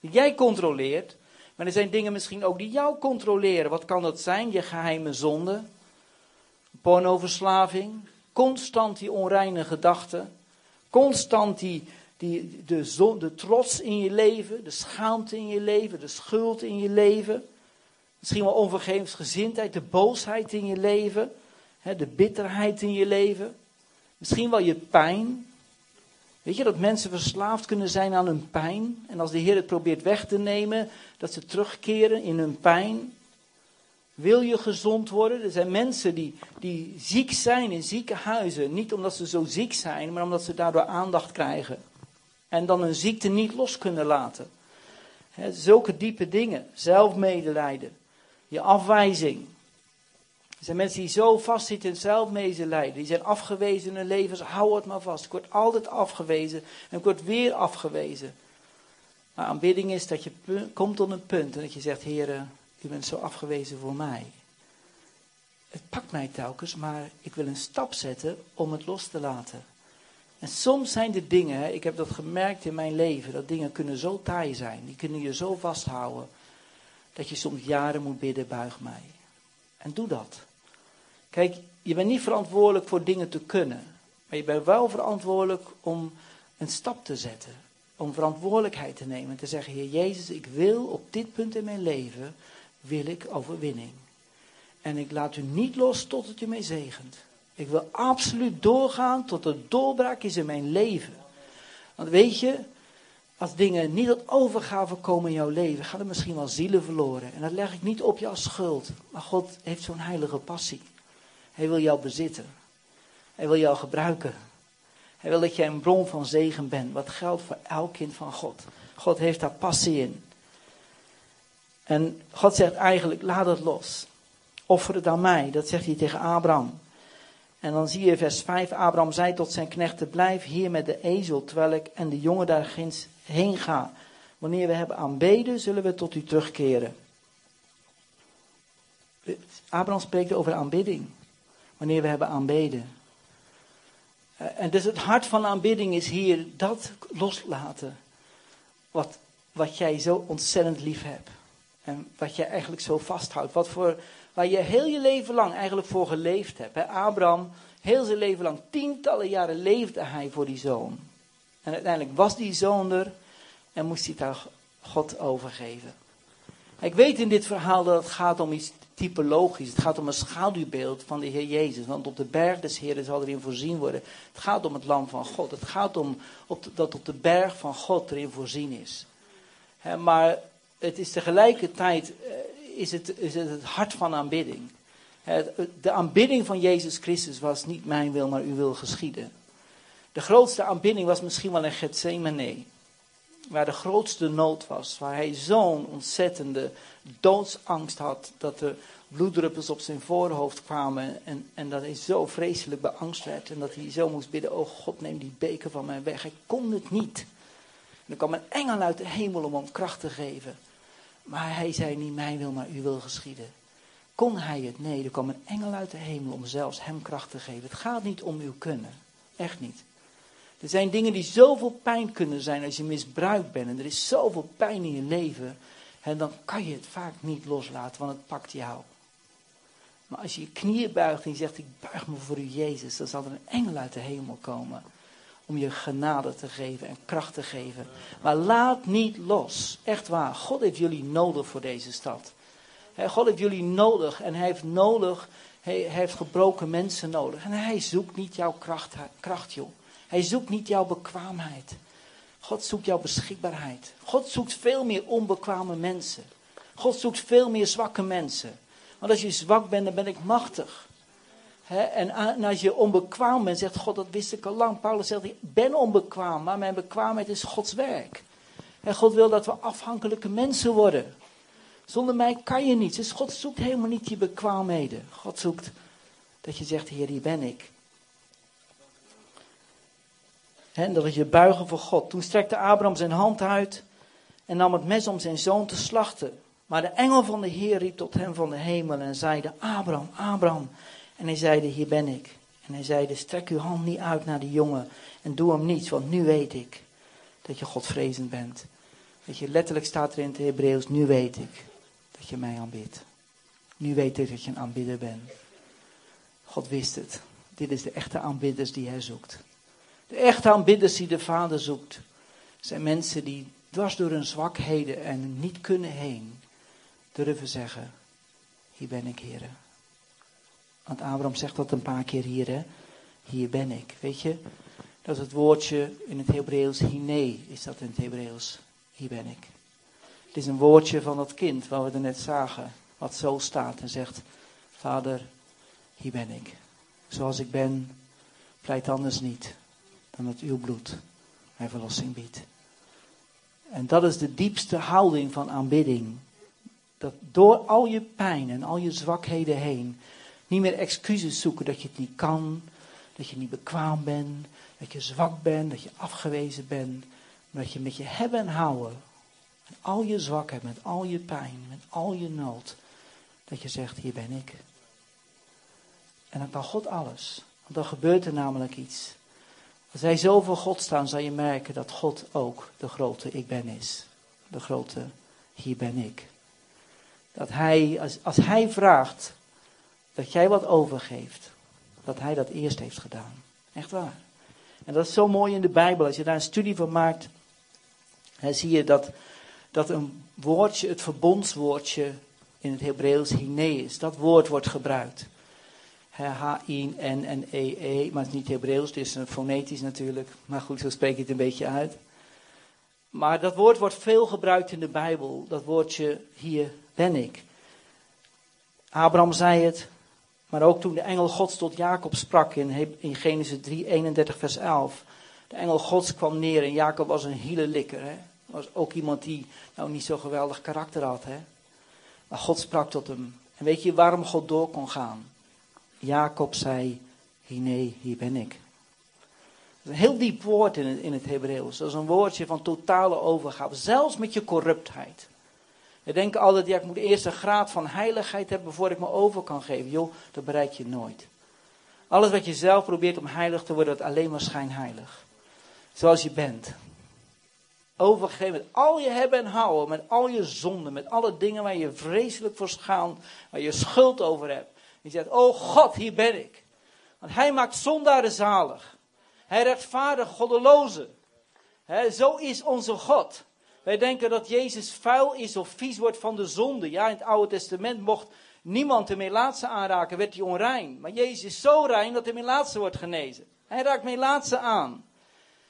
die jij controleert. Maar er zijn dingen misschien ook die jou controleren. Wat kan dat zijn? Je geheime zonde, pornoverslaving, constant die onreine gedachten, constant die, die, de, zon, de trots in je leven, de schaamte in je leven, de schuld in je leven. Misschien wel onvergevensgezindheid, de boosheid in je leven, hè, de bitterheid in je leven. Misschien wel je pijn. Weet je dat mensen verslaafd kunnen zijn aan hun pijn? En als de Heer het probeert weg te nemen, dat ze terugkeren in hun pijn. Wil je gezond worden? Er zijn mensen die, die ziek zijn in ziekenhuizen. Niet omdat ze zo ziek zijn, maar omdat ze daardoor aandacht krijgen. En dan hun ziekte niet los kunnen laten. zulke diepe dingen. Zelfmedelijden. Je afwijzing. Er zijn mensen die zo vastzitten in zelfmedelijden. Die zijn afgewezen in hun leven. Hou het maar vast. Ik word altijd afgewezen. En ik word weer afgewezen. Maar aanbidding is dat je komt tot een punt. En dat je zegt, heren, u bent zo afgewezen voor mij. Het pakt mij telkens, maar ik wil een stap zetten om het los te laten. En soms zijn de dingen, ik heb dat gemerkt in mijn leven, dat dingen kunnen zo taai zijn. Die kunnen je zo vasthouden. Dat je soms jaren moet bidden, buig mij. En doe dat. Kijk, je bent niet verantwoordelijk voor dingen te kunnen. Maar je bent wel verantwoordelijk om een stap te zetten. Om verantwoordelijkheid te nemen. En te zeggen, Heer Jezus, ik wil op dit punt in mijn leven, wil ik overwinning. En ik laat u niet los tot het je mij zegent. Ik wil absoluut doorgaan tot er doorbraak is in mijn leven. Want weet je, als dingen niet tot overgave komen in jouw leven, gaan er misschien wel zielen verloren. En dat leg ik niet op je als schuld. Maar God heeft zo'n heilige passie. Hij wil jou bezitten. Hij wil jou gebruiken. Hij wil dat jij een bron van zegen bent. Wat geldt voor elk kind van God. God heeft daar passie in. En God zegt eigenlijk, laat het los. Offer het aan mij. Dat zegt hij tegen Abraham. En dan zie je vers 5. Abraham zei tot zijn knechten, blijf hier met de ezel, terwijl ik en de jongen daar heen ga. Wanneer we hebben aanbeden, zullen we tot u terugkeren. Abraham spreekt over aanbidding. Wanneer we hebben aanbeden. Eh, en dus het hart van aanbidding is hier dat loslaten. Wat, wat jij zo ontzettend lief hebt. En wat je eigenlijk zo vasthoudt. Wat voor, waar je heel je leven lang eigenlijk voor geleefd hebt. Abraham, heel zijn leven lang, tientallen jaren leefde hij voor die zoon. En uiteindelijk was die zoon er en moest hij aan God overgeven. Ik weet in dit verhaal dat het gaat om iets typologisch. Het gaat om een schaduwbeeld van de Heer Jezus. Want op de berg des Heeren zal erin voorzien worden. Het gaat om het lam van God. Het gaat om op dat op de berg van God erin voorzien is. maar het is tegelijkertijd eh, is het, is het, hart van aanbidding. de aanbidding van Jezus Christus was niet mijn wil, maar uw wil geschieden. De grootste aanbidding was misschien wel in Gethsemane. Waar de grootste nood was. Waar hij zo'n ontzettende doodsangst had. Dat er bloeddruppels op zijn voorhoofd kwamen. En, en dat hij zo vreselijk beangst werd. En dat hij zo moest bidden. Oh God, neem die beker van mij weg. Hij kon het niet. En kwam een engel uit de hemel om hem kracht te geven. Maar hij zei niet mijn wil, maar uw wil geschieden. Kon hij het? Nee, er kwam een engel uit de hemel om zelfs hem kracht te geven. Het gaat niet om uw kunnen. Echt niet. Er zijn dingen die zoveel pijn kunnen zijn als je misbruikt bent. En er is zoveel pijn in je leven. En dan kan je het vaak niet loslaten, want het pakt jou. Maar als je je knieën buigt en je zegt, ik buig me voor u Jezus, dan zal er een engel uit de hemel komen om je genade te geven en kracht te geven. Maar laat niet los. Echt waar. God heeft jullie nodig voor deze stad. God heeft jullie nodig en hij heeft nodig, hij heeft gebroken mensen nodig. En hij zoekt niet jouw kracht, kracht joh. Hij zoekt niet jouw bekwaamheid. God zoekt jouw beschikbaarheid. God zoekt veel meer onbekwame mensen. God zoekt veel meer zwakke mensen. Want als je zwak bent, dan ben ik machtig en, als je onbekwaam bent, zegt God, dat wist ik al lang. Paulus zegt, ik ben onbekwaam, maar mijn bekwaamheid is Gods werk. En God wil dat we afhankelijke mensen worden. Zonder mij kan je niets. Dus God zoekt helemaal niet je bekwaamheden. God zoekt dat je zegt, Heer, hier ben ik. He, dat is je buigen voor God. Toen strekte Abraham zijn hand uit en nam het mes om zijn zoon te slachten. Maar de engel van de Heer riep tot hem van de hemel en zeide, Abraham, Abraham. En hij zeide, hier ben ik. En hij zeide, strek uw hand niet uit naar de jongen en doe hem niets, want nu weet ik dat je Godvrezend bent. Dat je letterlijk staat er in het Hebreeuws, nu weet ik dat je mij aanbidt. Nu weet ik dat je een aanbidder bent. God wist het. Dit is de echte aanbidders die hij zoekt. De echte aanbidders die de Vader zoekt, zijn mensen die dwars door hun zwakheden en niet kunnen heen, durven zeggen, hier ben ik, heren. Want Abraham zegt dat een paar keer hier, hè. Hier ben ik. Weet je, dat is het woordje in het Hebreeuws, hine is dat in het Hebreeuws. Hier ben ik. Het is een woordje van dat kind, wat we er net zagen, wat zo staat en zegt, vader, hier ben ik. Zoals ik ben, pleit anders niet dan dat uw bloed mij verlossing biedt. En dat is de diepste houding van aanbidding. Dat door al je pijn en al je zwakheden heen niet meer excuses zoeken dat je het niet kan, dat je niet bekwaam bent, dat je zwak bent, dat je afgewezen bent. Maar dat je met je hebben en houden, met al je zwakheid, met al je pijn, met al je nood, dat je zegt, hier ben ik. En dan kan God alles. Want dan gebeurt er namelijk iets. Als wij zo voor God staan, zal je merken dat God ook de grote ik ben is. De grote hier ben ik. Dat hij, als, als hij vraagt dat jij wat overgeeft, dat hij dat eerst heeft gedaan. Echt waar. En dat is zo mooi in de Bijbel. Als je daar een studie van maakt, dan zie je dat, dat een woordje, het verbondswoordje in het Hebreeuws hine is. Dat woord wordt gebruikt. H-I-N-N-E-E, maar het is niet Hebreeuws, het is fonetisch natuurlijk. Maar goed, zo spreek je het een beetje uit. Maar dat woord wordt veel gebruikt in de Bijbel. Dat woordje, hier ben ik. Abraham zei het, maar ook toen de engel Gods tot Jacob sprak in, in Genesis 3, 31 vers 11. De engel Gods kwam neer en Jacob was een hielelikker. Hè? Was ook iemand die nou niet zo geweldig karakter had. Hè? Maar God sprak tot hem. En weet je waarom God door kon gaan? Jacob zei, nee, hier ben ik. Dat is een heel diep woord in het, in het Hebreeuws. Dat is een woordje van totale overgave. Zelfs met je corruptheid. We denken altijd, ja, ik moet eerst een graad van heiligheid hebben voordat ik me over kan geven. Joh, dat bereik je nooit. Alles wat je zelf probeert om heilig te worden, dat alleen maar schijnheilig. Zoals je bent. Overgeven met al je hebben en houden, met al je zonden, met alle dingen waar je vreselijk voor schaamt, waar je schuld over hebt. Je zegt, oh God, hier ben ik. Want hij maakt zondaren zalig. Hij rechtvaardigt goddelozen. He, zo is onze God. Wij denken dat Jezus vuil is of vies wordt van de zonde. Ja, in het Oude Testament mocht niemand de melaatse aanraken, werd hij onrein. Maar Jezus is zo rein dat de melaatse wordt genezen. Hij raakt melaatse aan.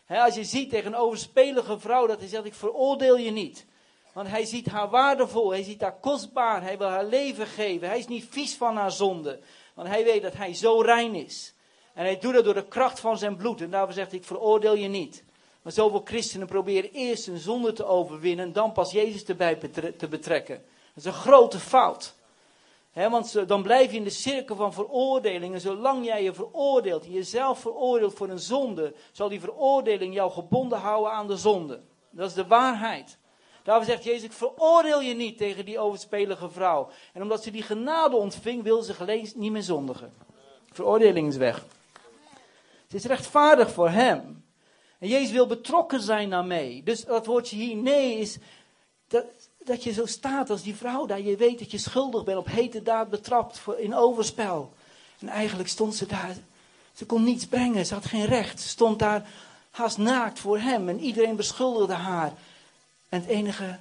als je ziet tegen een overspelige vrouw dat hij zegt, ik veroordeel je niet. Want hij ziet haar waardevol, hij ziet haar kostbaar, hij wil haar leven geven. Hij is niet vies van haar zonde, want hij weet dat hij zo rein is. En hij doet dat door de kracht van zijn bloed. En daarvoor zegt hij, ik veroordeel je niet. Maar zoveel christenen proberen eerst hun zonde te overwinnen en dan pas Jezus erbij te betrekken. Dat is een grote fout. want dan blijf je in de cirkel van veroordeling. En zolang jij je veroordeelt, en jezelf veroordeelt voor een zonde, zal die veroordeling jou gebonden houden aan de zonde. Dat is de waarheid. Daarvoor zegt Jezus, ik veroordeel je niet tegen die overspelige vrouw. En omdat ze die genade ontving, wil ze geleens niet meer zondigen. Veroordeling is weg. Het is rechtvaardig voor hem. En Jezus wil betrokken zijn daarmee. Dus dat woordje hier nee is dat, dat je zo staat als die vrouw daar. Je weet dat je schuldig bent, op hete daad betrapt in overspel. En eigenlijk stond ze daar. Ze kon niets brengen, ze had geen recht. Ze stond daar haast naakt voor hem en iedereen beschuldigde haar. En het enige,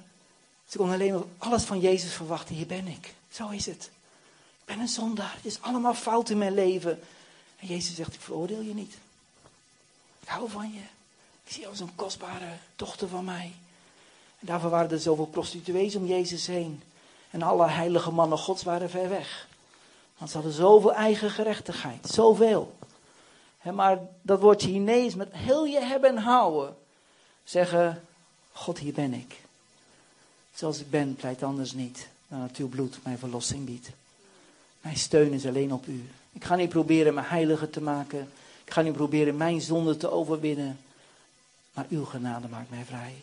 ze kon alleen maar alles van Jezus verwachten. Hier ben ik. Zo is het. Ik ben een zondaar. Het is allemaal fout in mijn leven. En Jezus zegt, ik veroordeel je niet. Ik hou van je. Ik zie als een kostbare dochter van mij. En daarvoor waren er zoveel prostituees om Jezus heen. En alle heilige mannen gods waren ver weg. Want ze hadden zoveel eigen gerechtigheid. Zoveel. maar dat woordje Chinees met heel je hebben en houden. Zeggen, God hier ben ik. Zoals ik ben, pleit anders niet dan dat uw bloed mijn verlossing biedt. Mijn steun is alleen op u. Ik ga niet proberen me heiliger te maken. Ik ga niet proberen mijn zonde te overwinnen. Maar uw genade maakt mij vrij.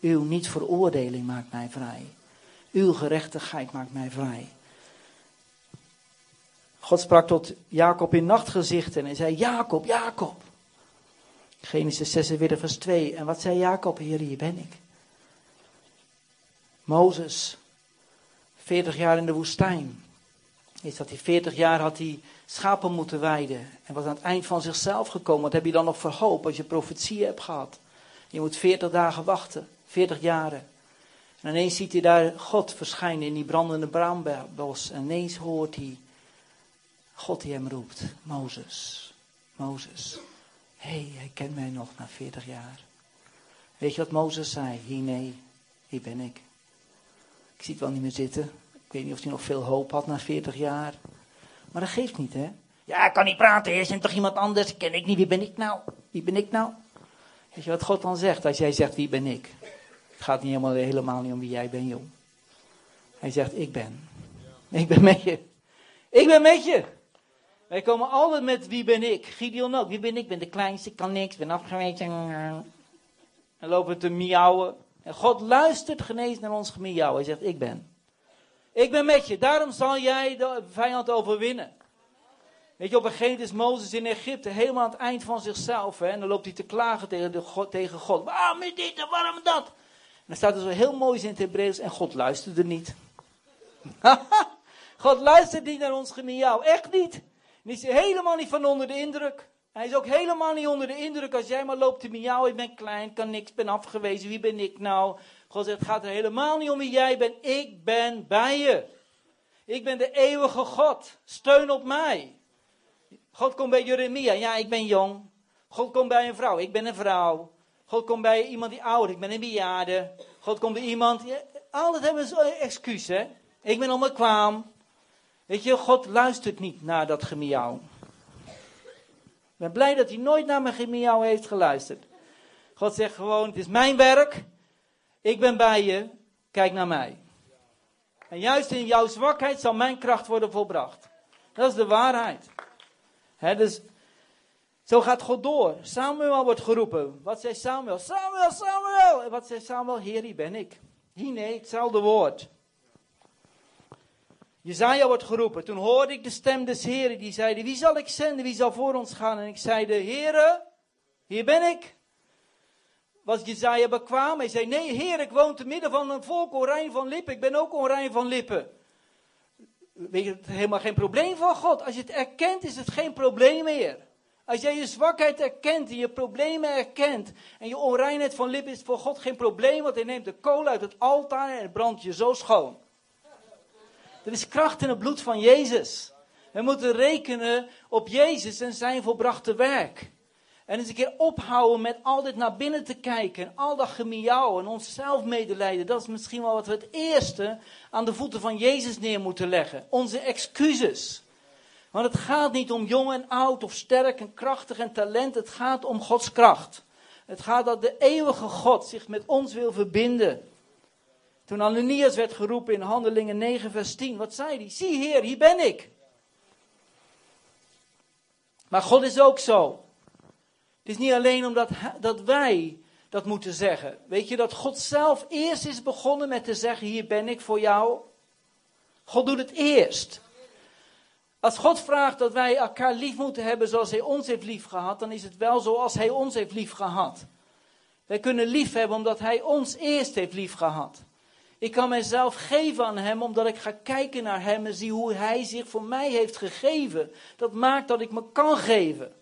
Uw niet-veroordeling maakt mij vrij. Uw gerechtigheid maakt mij vrij. God sprak tot Jacob in nachtgezichten en zei: Jacob, Jacob. Genesis 46, vers 2. En wat zei Jacob? Heer, hier ben ik. Mozes, 40 jaar in de woestijn. Is dat hij 40 jaar had hij schapen moeten weiden. En was aan het eind van zichzelf gekomen. Wat heb je dan nog voor hoop als je profetie hebt gehad? Je moet 40 dagen wachten, 40 jaren. En ineens ziet hij daar God verschijnen in die brandende braambos. En ineens hoort hij God die hem roept. Mozes, Mozes. Hé, hey, hij kent mij nog na 40 jaar. Weet je wat Mozes zei? Hier nee, hier ben ik. Ik zie het wel niet meer zitten. Ik weet niet of hij nog veel hoop had na 40 jaar. Maar dat geeft niet, hè? Ja, ik kan niet praten, er is toch iemand anders? Ken ik niet, wie ben ik nou? Wie ben ik nou? Weet je wat God dan zegt als jij zegt, wie ben ik? Het gaat niet helemaal, helemaal niet om wie jij bent, joh. Hij zegt, ik ben. Ik ben met je. Ik ben met je. Wij komen altijd met wie ben ik. Gideon ook. Wie ben ik? Ik ben de kleinste, ik kan niks, ben afgewezen. En lopen te miauwen. En God luistert genees naar ons gemiauw. Hij zegt, ik ben. Ik ben met je. Daarom zal jij de vijand overwinnen. Weet je, op een gegeven moment is Mozes in Egypte helemaal aan het eind van zichzelf. Hè, en dan loopt hij te klagen tegen, de God, tegen God. Waarom dit en waarom dat? En dan staat er zo heel mooi in het Hebreeuws. En God luisterde niet. God luistert niet naar ons gemiauw. Echt niet. En is helemaal niet van onder de indruk. Hij is ook helemaal niet onder de indruk als jij maar loopt te miauw. Ik ben klein, kan niks, ben afgewezen. Wie ben ik nou? God zegt, het gaat er helemaal niet om wie jij bent. Ik ben bij je. Ik ben de eeuwige God. Steun op mij. God komt bij Jeremia. Ja, ik ben jong. God komt bij een vrouw. Ik ben een vrouw. God komt bij iemand die oud is. Ik ben een bejaarde. God komt bij iemand. Ja, altijd hebben ze excuus, hè. Ik ben onbekwaam. Weet je, God luistert niet naar dat gemiauw. Ik ben blij dat hij nooit naar mijn gemiauw heeft geluisterd. God zegt gewoon, het is mijn werk. Ik ben bij je. Kijk naar mij. En juist in jouw zwakheid zal mijn kracht worden volbracht. Dat is de waarheid. He, dus zo gaat God door. Samuel wordt geroepen. Wat zei Samuel? Samuel, Samuel. En wat zei Samuel? Heer, hier ben ik. Hier nee, hetzelfde woord. Jezaja wordt geroepen. Toen hoorde ik de stem des Heren die zeiden, wie zal ik zenden, wie zal voor ons gaan? En ik zeide, Heere, hier ben ik. Was Jezaja bekwaam? Hij zei, nee Heer, ik woon te midden van een volk onrein van lippen. Ik ben ook onrein van lippen. Weet je, het is helemaal geen probleem van God. Als je het erkent, is het geen probleem meer. Als jij je zwakheid erkent en je problemen erkent en je onreinheid van lippen, is voor God geen probleem, want hij neemt de kool uit het altaar en brandt je zo schoon. Er is kracht in het bloed van Jezus. We moeten rekenen op Jezus en zijn volbrachte werk. En eens een keer ophouden met altijd naar binnen te kijken. En al dat gemiauw en onszelf medelijden. Dat is misschien wel wat we het eerste aan de voeten van Jezus neer moeten leggen. Onze excuses. Want het gaat niet om jong en oud of sterk en krachtig en talent. Het gaat om Gods kracht. Het gaat dat de eeuwige God zich met ons wil verbinden. Toen Ananias werd geroepen in Handelingen 9, vers 10, wat zei hij? Zie Heer, hier ben ik. Maar God is ook zo. Het is niet alleen omdat dat wij dat moeten zeggen. Weet je dat God zelf eerst is begonnen met te zeggen: Hier ben ik voor jou. God doet het eerst. Als God vraagt dat wij elkaar lief moeten hebben zoals Hij ons heeft lief gehad, dan is het wel zoals Hij ons heeft lief gehad. Wij kunnen lief hebben omdat Hij ons eerst heeft lief gehad. Ik kan mijzelf geven aan Hem omdat ik ga kijken naar Hem en zie hoe Hij zich voor mij heeft gegeven. Dat maakt dat ik me kan geven.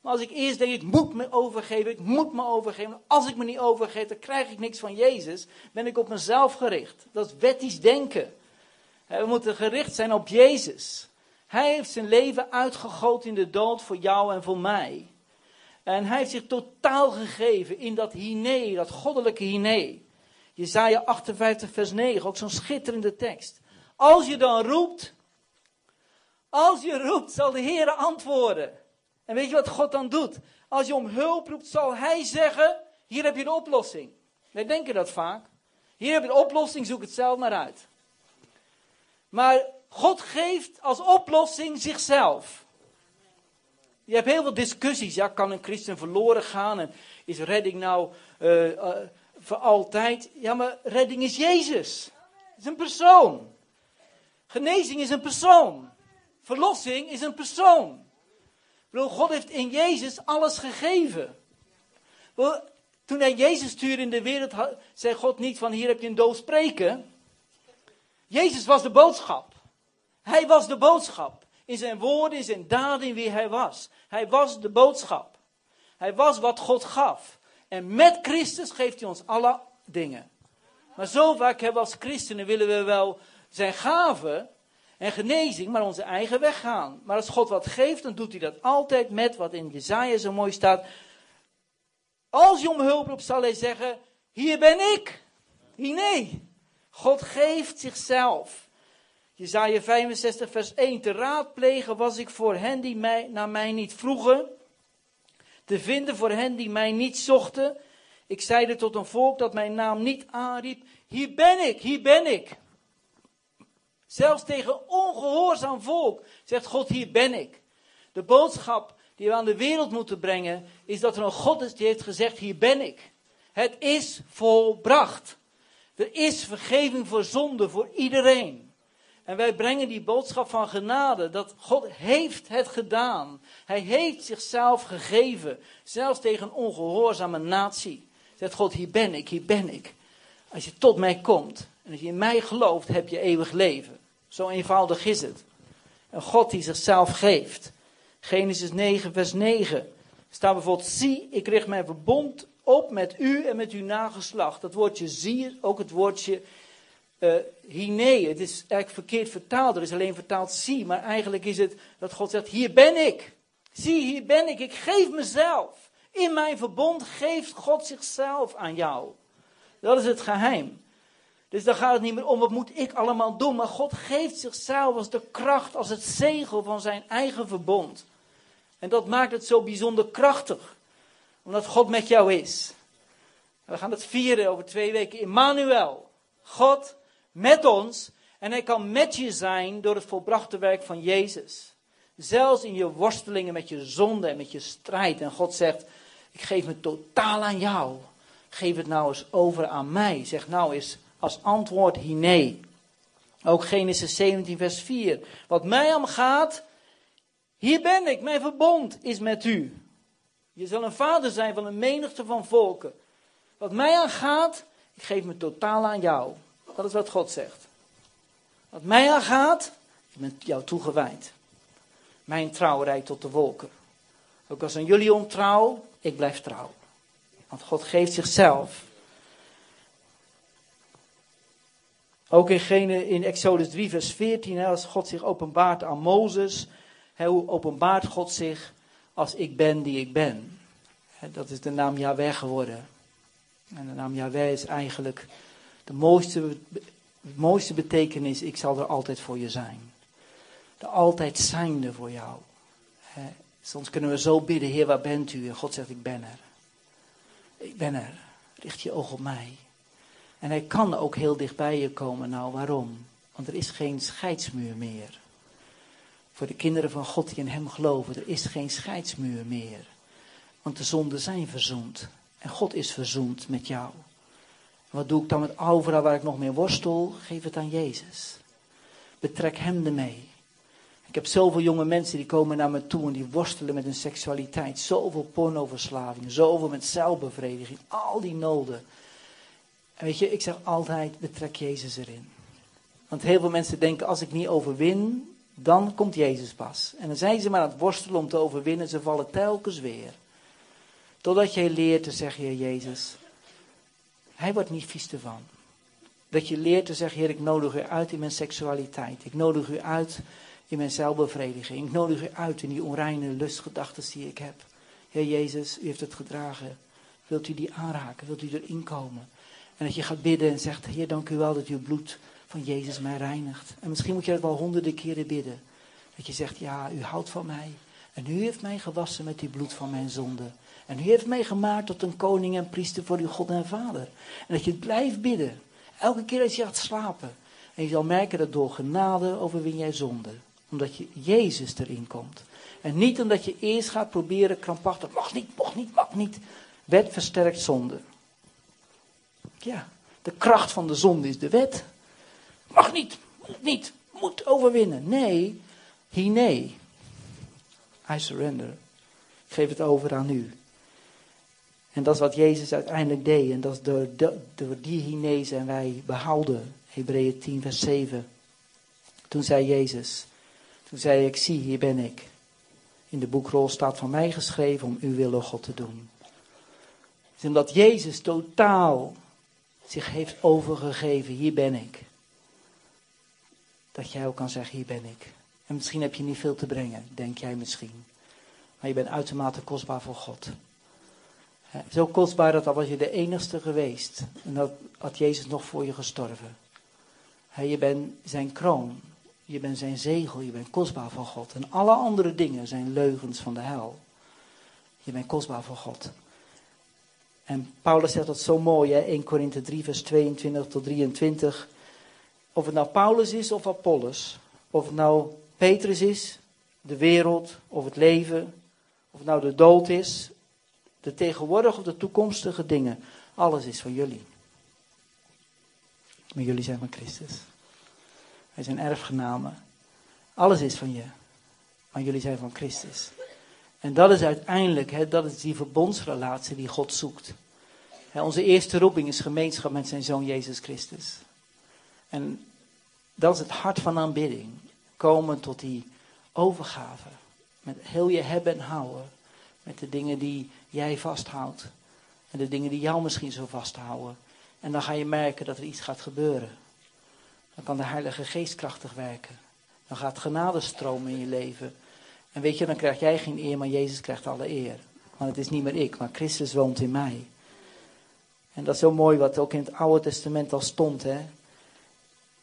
Maar als ik eerst denk, ik moet me overgeven, ik moet me overgeven. Als ik me niet overgeef, dan krijg ik niks van Jezus. Ben ik op mezelf gericht. Dat is wettisch denken. We moeten gericht zijn op Jezus. Hij heeft zijn leven uitgegoten in de dood voor jou en voor mij. En hij heeft zich totaal gegeven in dat hine, dat goddelijke hine. Jezaja 58 vers 9, ook zo'n schitterende tekst. Als je dan roept, als je roept, zal de Heer antwoorden. En weet je wat God dan doet? Als je om hulp roept, zal Hij zeggen, hier heb je de oplossing. Wij denken dat vaak. Hier heb je de oplossing, zoek het zelf maar uit. Maar God geeft als oplossing zichzelf. Je hebt heel veel discussies. Ja, kan een christen verloren gaan? En is redding nou uh, uh, voor altijd? Ja, maar redding is Jezus. Het is een persoon. Genezing is een persoon. Verlossing is een persoon. God heeft in Jezus alles gegeven. Toen hij Jezus stuurde in de wereld, zei God niet van hier heb je een dood spreken. Jezus was de boodschap. Hij was de boodschap. In zijn woorden, in zijn daden, in wie hij was. Hij was de boodschap. Hij was wat God gaf. En met Christus geeft hij ons alle dingen. Maar zo vaak hebben we als christenen willen we wel zijn gaven en genezing, maar onze eigen weg gaan. Maar als God wat geeft, dan doet hij dat altijd met wat in Jezaja zo mooi staat. Als je om hulp roept, zal hij zeggen, hier ben ik. Nee, God geeft zichzelf. Jezaja 65 vers 1, te raadplegen was ik voor hen die mij, naar mij niet vroegen. Te vinden voor hen die mij niet zochten. Ik zeide tot een volk dat mijn naam niet aanriep. Hier ben ik, hier ben ik. Zelfs tegen ongehoorzaam volk zegt God, hier ben ik. De boodschap die we aan de wereld moeten brengen, is dat er een God is die heeft gezegd, hier ben ik. Het is volbracht. Er is vergeving voor zonde voor iedereen. En wij brengen die boodschap van genade, dat God heeft het gedaan. Hij heeft zichzelf gegeven, zelfs tegen een ongehoorzame natie. Zegt God, hier ben ik, hier ben ik. Als je tot mij komt en als je in mij gelooft, heb je eeuwig leven. Zo eenvoudig is het. Een God die zichzelf geeft. Genesis 9, vers 9. Staat bijvoorbeeld, zie, ik richt mijn verbond op met u en met uw nageslacht. Dat woordje zie, ook het woordje uh, hine. Het is eigenlijk verkeerd vertaald. Er is alleen vertaald zie, maar eigenlijk is het dat God zegt, hier ben ik. Zie, hier ben ik. Ik geef mezelf. In mijn verbond geeft God zichzelf aan jou. Dat is het geheim. Dus dan gaat het niet meer om wat moet ik allemaal doen. Maar God geeft zichzelf als de kracht, als het zegel van zijn eigen verbond. En dat maakt het zo bijzonder krachtig. Omdat God met jou is. we gaan het vieren over twee weken. Immanuel. God met ons. En hij kan met je zijn door het volbrachte werk van Jezus. Zelfs in je worstelingen met je zonde en met je strijd. En God zegt, ik geef me totaal aan jou. Geef het nou eens over aan mij. Zeg nou eens als antwoord hier nee. Ook Genesis 17, vers 4. Wat mij om gaat, hier ben ik, mijn verbond is met u. Je zal een vader zijn van een menigte van volken. Wat mij aangaat, ik geef me totaal aan jou. Dat is wat God zegt. Wat mij aangaat, ik ben jou toegewijd. Mijn trouw rijdt tot de wolken. Ook als aan jullie ontrouw, ik blijf trouw. Want God geeft zichzelf. Ook in, in Exodus 3, vers 14, als God zich openbaart aan Mozes, hoe openbaart God zich als ik ben die ik ben? Dat is de naam Yahweh geworden. En de naam Yahweh is eigenlijk de mooiste, mooiste betekenis, ik zal er altijd voor je zijn. De altijd zijnde voor jou. Soms kunnen we zo bidden, Heer, waar bent u? En God zegt, ik ben er. Ik ben er. Richt je oog op mij. En hij kan ook heel dichtbij je komen. Nou, waarom? Want er is geen scheidsmuur meer. Voor de kinderen van God die in hem geloven, er is geen scheidsmuur meer. Want de zonden zijn verzoend. En God is verzoend met jou. wat doe ik dan met overal waar ik nog mee worstel? Geef het aan Jezus. Betrek hem ermee. Ik heb zoveel jonge mensen die komen naar me toe en die worstelen met hun seksualiteit. Zoveel pornoverslaving, zoveel met zelfbevrediging, al die noden. En weet je, ik zeg altijd, betrek Jezus erin. Want heel veel mensen denken, als ik niet overwin, dan komt Jezus pas. En dan zijn ze maar aan het worstelen om te overwinnen, ze vallen telkens weer. Totdat je leert te zeggen, Heer Jezus, Hij wordt niet vies ervan. Dat je leert te zeggen, Heer, ik nodig u uit in mijn seksualiteit. Ik nodig u uit in mijn zelfbevrediging. Ik nodig u uit in die onreine lustgedachten die ik heb. Heer Jezus, u heeft het gedragen. Wilt u die aanraken? Wilt u erin komen? En dat je gaat bidden en zegt, Heer, dank u wel dat uw bloed van Jezus mij reinigt. En misschien moet je dat wel honderden keren bidden. Dat je zegt, ja, u houdt van mij. En u heeft mij gewassen met uw bloed van mijn zonde. En u heeft mij gemaakt tot een koning en priester voor uw God en Vader. En dat je het blijft bidden. Elke keer als je gaat slapen. En je zal merken dat door genade overwin jij zonde. Omdat je Jezus erin komt. En niet omdat je eerst gaat proberen krampachtig, mag niet, mag niet, mag niet. Wet versterkt zonde. Ja, de kracht van de zonde is de wet. Mag niet, moet niet, moet overwinnen. Nee, he nee. I surrender. Ik geef het over aan u. En dat is wat Jezus uiteindelijk deed. En dat is door, die hine zijn wij behouden. Hebreeën 10 vers 7. Toen zei Jezus, toen zei ik, zie hier ben ik. In de boekrol staat van mij geschreven om uw willen God te doen. Is omdat Jezus totaal zich heeft overgegeven, hier ben ik. Dat jij ook kan zeggen, hier ben ik. En misschien heb je niet veel te brengen, denk jij misschien. Maar je bent uitermate kostbaar voor God. Zo kostbaar dat al was je de enigste geweest. En dat had Jezus nog voor je gestorven. Je bent zijn kroon. Je bent zijn zegel. Je bent kostbaar voor God. En alle andere dingen zijn leugens van de hel. Je bent kostbaar voor God. En Paulus zegt dat zo mooi, hè? 1 Korinthe 3, vers 22 tot 23. Of het nou Paulus is of Apollos, of het nou Petrus is, de wereld of het leven, of het nou de dood is, de tegenwoordige of de toekomstige dingen, alles is van jullie. Maar jullie zijn van Christus. Wij zijn erfgenamen. Alles is van je. Maar jullie zijn van Christus. En dat is uiteindelijk, hè, dat is die verbondsrelatie die God zoekt. Hè, onze eerste roeping is gemeenschap met zijn zoon Jezus Christus. En dat is het hart van aanbidding. Komen tot die overgave. Met heel je hebben en houden. Met de dingen die jij vasthoudt. En de dingen die jou misschien zo vasthouden. En dan ga je merken dat er iets gaat gebeuren. Dan kan de Heilige Geest krachtig werken. Dan gaat genade stromen in je leven. En weet je, dan krijg jij geen eer, maar Jezus krijgt alle eer. Want het is niet meer ik, maar Christus woont in mij. En dat is zo mooi wat ook in het Oude Testament al stond. Hè?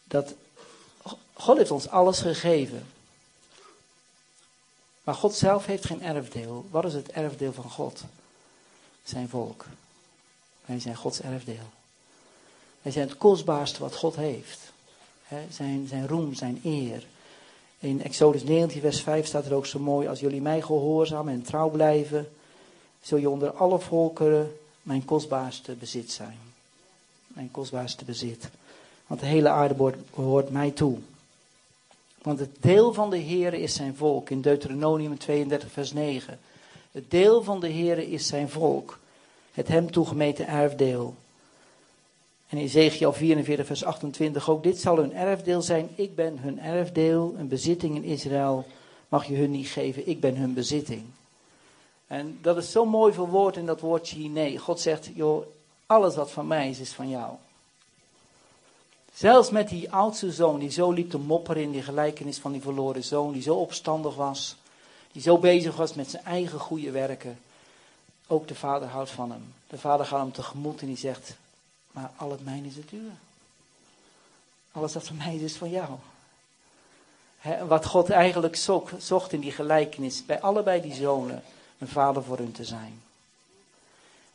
Dat God heeft ons alles gegeven. Maar God zelf heeft geen erfdeel. Wat is het erfdeel van God? Zijn volk. Wij zijn Gods erfdeel. Wij zijn het kostbaarste wat God heeft. zijn, zijn roem, zijn eer. In Exodus 19, vers 5 staat er ook zo mooi: Als jullie mij gehoorzamen en trouw blijven, zul je onder alle volkeren mijn kostbaarste bezit zijn. Mijn kostbaarste bezit. Want de hele aarde behoort mij toe. Want het deel van de Heer is zijn volk. In Deuteronomium 32, vers 9. Het deel van de Heer is zijn volk. Het hem toegemeten erfdeel. En in Ezekiel 44, vers 28 ook. Dit zal hun erfdeel zijn. Ik ben hun erfdeel. Een bezitting in Israël mag je hun niet geven. Ik ben hun bezitting. En dat is zo mooi verwoord in dat woordje nee. God zegt, joh, alles wat van mij is, is van jou. Zelfs met die oudste zoon, die zo liep te mopperen in die gelijkenis van die verloren zoon, die zo opstandig was, die zo bezig was met zijn eigen goede werken. Ook de vader houdt van hem. De vader gaat hem tegemoet en die zegt, maar al het mijn is het uur. Alles wat van mij is, is van jou. wat God eigenlijk zocht, zocht in die gelijkenis, bij allebei die zonen, een vader voor hun te zijn.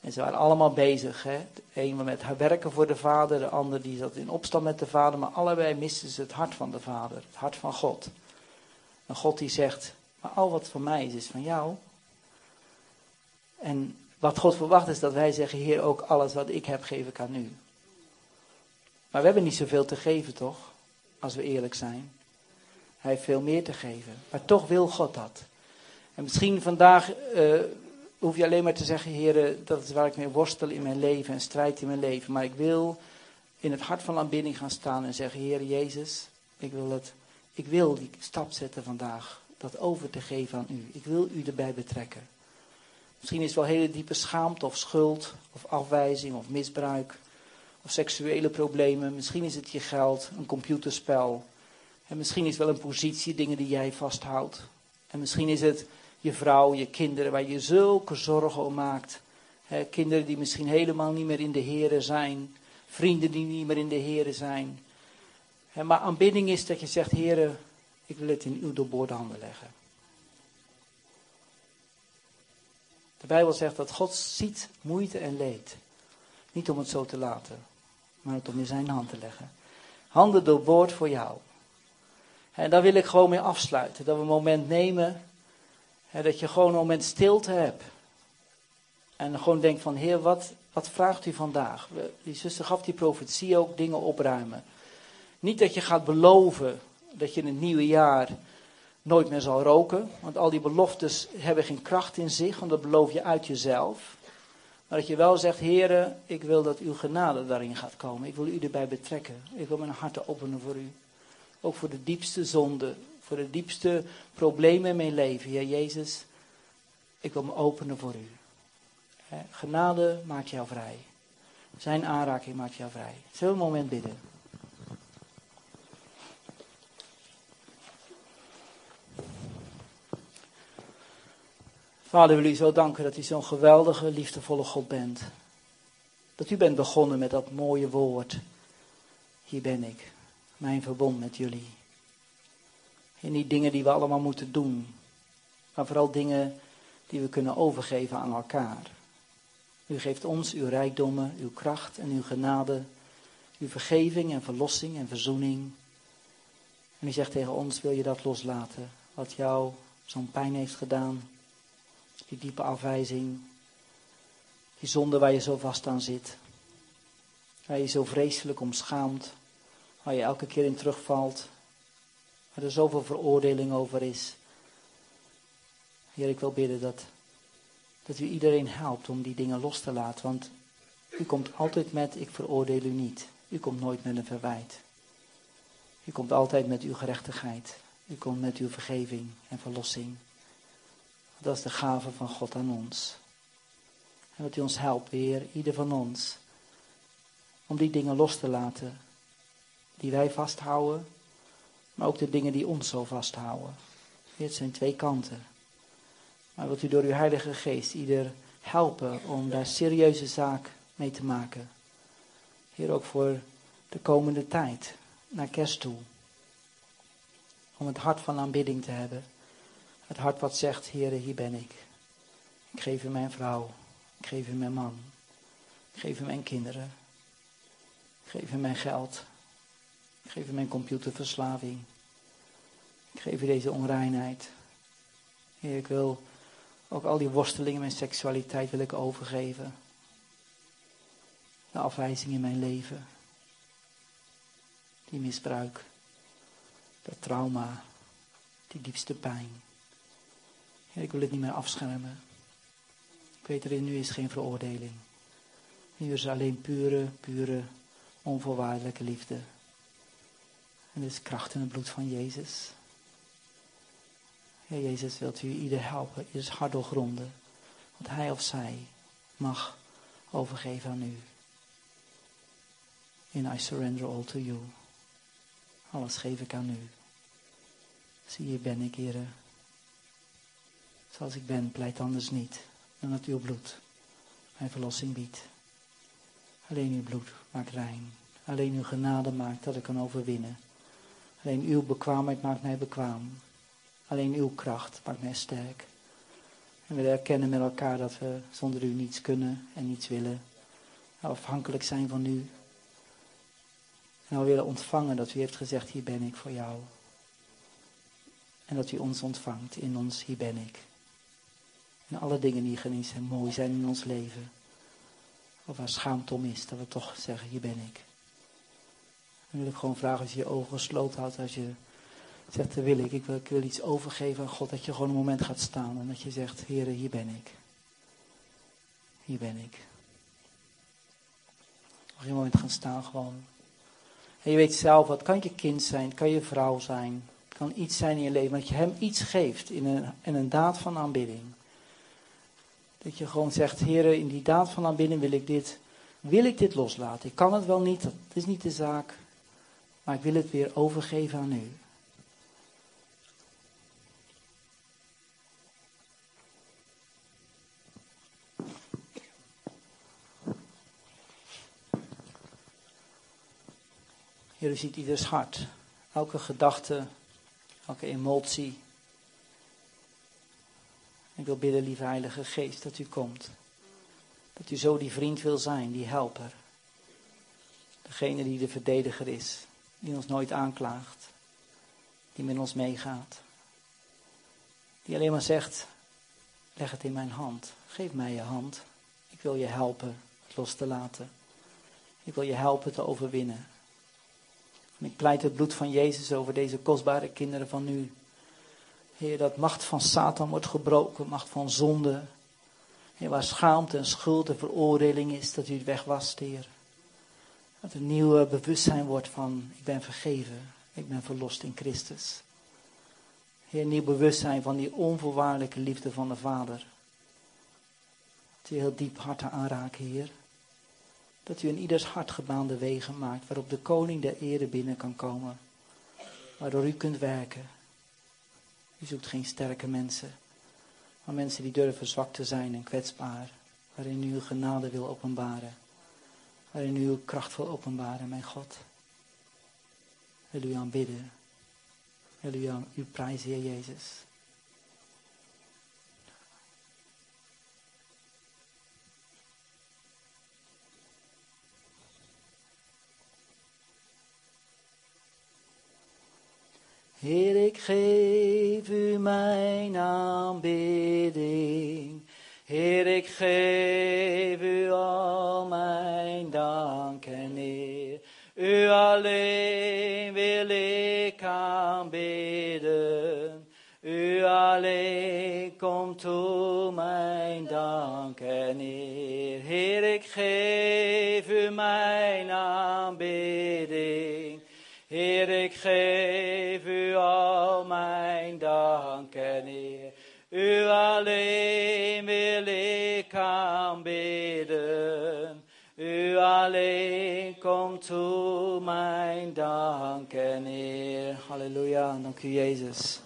En ze waren allemaal bezig. Hè? De een met haar werken voor de vader, de ander die zat in opstand met de vader. Maar allebei misten ze het hart van de vader, het hart van God. En God die zegt, maar al wat van mij is, is van jou. En wat God verwacht is dat wij zeggen, Heer, ook alles wat ik heb, geef ik aan u. Maar we hebben niet zoveel te geven, toch? Als we eerlijk zijn. Hij heeft veel meer te geven. Maar toch wil God dat. En misschien vandaag uh, hoef je alleen maar te zeggen, Heer, dat is waar ik mee worstel in mijn leven en strijd in mijn leven. Maar ik wil in het hart van aanbidding gaan staan en zeggen, Heer Jezus, ik wil, het, ik wil die stap zetten vandaag. Dat over te geven aan u. Ik wil u erbij betrekken. Misschien is het wel hele diepe schaamte of schuld of afwijzing of misbruik of seksuele problemen. Misschien is het je geld, een computerspel. En misschien is het wel een positie, dingen die jij vasthoudt. En misschien is het je vrouw, je kinderen, waar je zulke zorgen om maakt. kinderen die misschien helemaal niet meer in de Here zijn. Vrienden die niet meer in de Here zijn. maar aanbidding is dat je zegt, Heere, ik wil het in uw doorboorde handen leggen. De Bijbel zegt dat God ziet moeite en leed. Niet om het zo te laten, maar om in zijn hand te leggen. Handen doorboord voor jou. En daar wil ik gewoon mee afsluiten. Dat we een moment nemen. Hè, dat je gewoon een moment stilte hebt. En gewoon denkt van, Heer, wat, wat vraagt u vandaag? Die zuster gaf die profetie ook, dingen opruimen. Niet dat je gaat beloven dat je in het nieuwe jaar nooit meer zal roken. Want al die beloftes hebben geen kracht in zich, want dat beloof je uit jezelf. Maar dat je wel zegt, heren, ik wil dat uw genade daarin gaat komen. Ik wil u erbij betrekken. Ik wil mijn hart openen voor u. Ook voor de diepste zonde, voor de diepste problemen in mijn leven. Heer Jezus, ik wil me openen voor u. Genade maakt jou vrij. Zijn aanraking maakt jou vrij. Zullen we een moment bidden? Vader, wil u zo danken dat u zo'n geweldige, liefdevolle God bent. Dat u bent begonnen met dat mooie woord. Hier ben ik, mijn verbond met jullie. En die dingen die we allemaal moeten doen, maar vooral dingen die we kunnen overgeven aan elkaar. U geeft ons uw rijkdommen, uw kracht en uw genade, uw vergeving en verlossing en verzoening. En u zegt tegen ons, wil je dat loslaten, wat jou zo'n pijn heeft gedaan, die diepe afwijzing, die zonde waar je zo vast aan zit, waar je zo vreselijk om schaamt, waar je elke keer in terugvalt, waar er zoveel veroordeling over is. Heer, ik wil bidden dat, dat u iedereen helpt om die dingen los te laten, want u komt altijd met, ik veroordeel u niet. U komt nooit met een verwijt. U komt altijd met uw gerechtigheid. U komt met uw vergeving en verlossing. Dat is de gave van God aan ons. En dat u ons helpt, Heer, ieder van ons, om die dingen los te laten die wij vasthouden, maar ook de dingen die ons zo vasthouden. Heer, het zijn twee kanten. Maar wilt u door uw Heilige Geest ieder helpen om daar serieuze zaak mee te maken. Heer, ook voor de komende tijd, naar kerst toe. Om het hart van aanbidding te hebben. Het hart wat zegt, Heer, hier ben ik. Ik geef u mijn vrouw. Ik geef u mijn man. Ik geef u mijn kinderen. Ik geef u mijn geld. Ik geef u mijn computerverslaving. Ik geef u deze onreinheid. Heer, ik wil ook al die worstelingen met seksualiteit wil ik overgeven. De afwijzing in mijn leven. Die misbruik. Dat trauma. Die diepste pijn. Ik wil het niet meer afschermen. Ik weet er nu is geen veroordeling. Nu is alleen pure, pure, onvoorwaardelijke liefde. En dit is kracht in het bloed van Jezus. Jezus, wilt u ieder helpen, ieders hart doorgronden. Want hij of zij mag overgeven aan u. In I surrender all to you. Alles geef ik aan u. Zie, hier ben ik, heren. Zoals ik ben, pleit anders niet dan dat uw bloed mijn verlossing biedt. Alleen uw bloed maakt rein. Alleen uw genade maakt dat ik kan overwinnen. Alleen uw bekwaamheid maakt mij bekwaam. Alleen uw kracht maakt mij sterk. En we erkennen met elkaar dat we zonder u niets kunnen en niets willen. Afhankelijk zijn van u. En we willen ontvangen dat u heeft gezegd, hier ben ik voor jou. En dat u ons ontvangt in ons, hier ben ik. En alle dingen die geniet en mooi zijn in ons leven. Of waar schaamte om is, dat we toch zeggen, hier ben ik. En wil ik gewoon vragen als je je ogen gesloten houdt, als je zegt, dat wil ik. Ik wil, iets overgeven aan God, dat je gewoon een moment gaat staan en dat je zegt, Heere, hier ben ik. Hier ben ik. Je een moment gaan staan gewoon. En je weet zelf, wat kan je kind zijn, het kan je vrouw zijn, het kan iets zijn in je leven, dat je hem iets geeft in een, in een daad van aanbidding. Dat je gewoon zegt, heren, in die daad van aanbidding wil ik dit, wil ik dit loslaten. Ik kan het wel niet, dat is niet de zaak, maar ik wil het weer overgeven aan u. Heer, u ziet ieders hart. Elke gedachte, elke emotie. Ik wil bidden, lieve Heilige Geest, dat u komt. Dat u zo die vriend wil zijn, die helper. Degene die de verdediger is, die ons nooit aanklaagt. die met ons meegaat. Die alleen maar zegt, leg het in mijn hand. Geef mij je hand. Ik wil je helpen het los te laten. Ik wil je helpen te overwinnen. En ik pleit het bloed van Jezus over deze kostbare kinderen van nu. Heer, dat macht van Satan wordt gebroken, macht van zonde. Heer, waar schaamte en schuld en veroordeling is, dat u het wegwast, Heer. Dat een nieuw bewustzijn wordt van, ik ben vergeven, ik ben verlost in Christus. Heer, nieuw bewustzijn van die onvoorwaardelijke liefde van de Vader. Dat u heel diep harten aanraakt, Heer. Dat u in ieders hart gebaande wegen maakt, waarop de koning der ere binnen kan komen. Waardoor u kunt werken. U zoekt geen sterke mensen, maar mensen die durven zwak te zijn en kwetsbaar. Waarin u uw genade wil openbaren. Waarin u uw kracht wil openbaren, mijn God. Wil u aanbidden. Wil u, aan, u prijzen, Heer Jezus. Heer, ik geef u mijn aanbidding. Heer, ik geef u al mijn dank en eer. U alleen wil ik aanbidden. U alleen komt toe mijn dank en eer. Heer, ik geef u mijn aanbidding. Heer, ik geef u al mijn dank en eer. U alleen wil ik aanbidden. U alleen komt toe mijn dank en eer. Halleluja, dank u Jezus.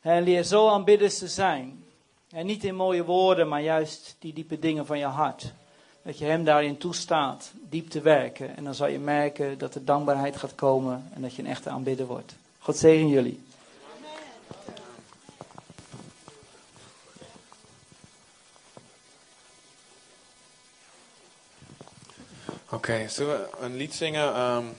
En leer zo aanbidders te zijn. En niet in mooie woorden, maar juist die diepe dingen van je hart. Dat je hem daarin toestaat diep te werken. En dan zal je merken dat er dankbaarheid gaat komen en dat je een echte aanbidder wordt. God zegen jullie. Oké, zullen we een lied zingen? Um,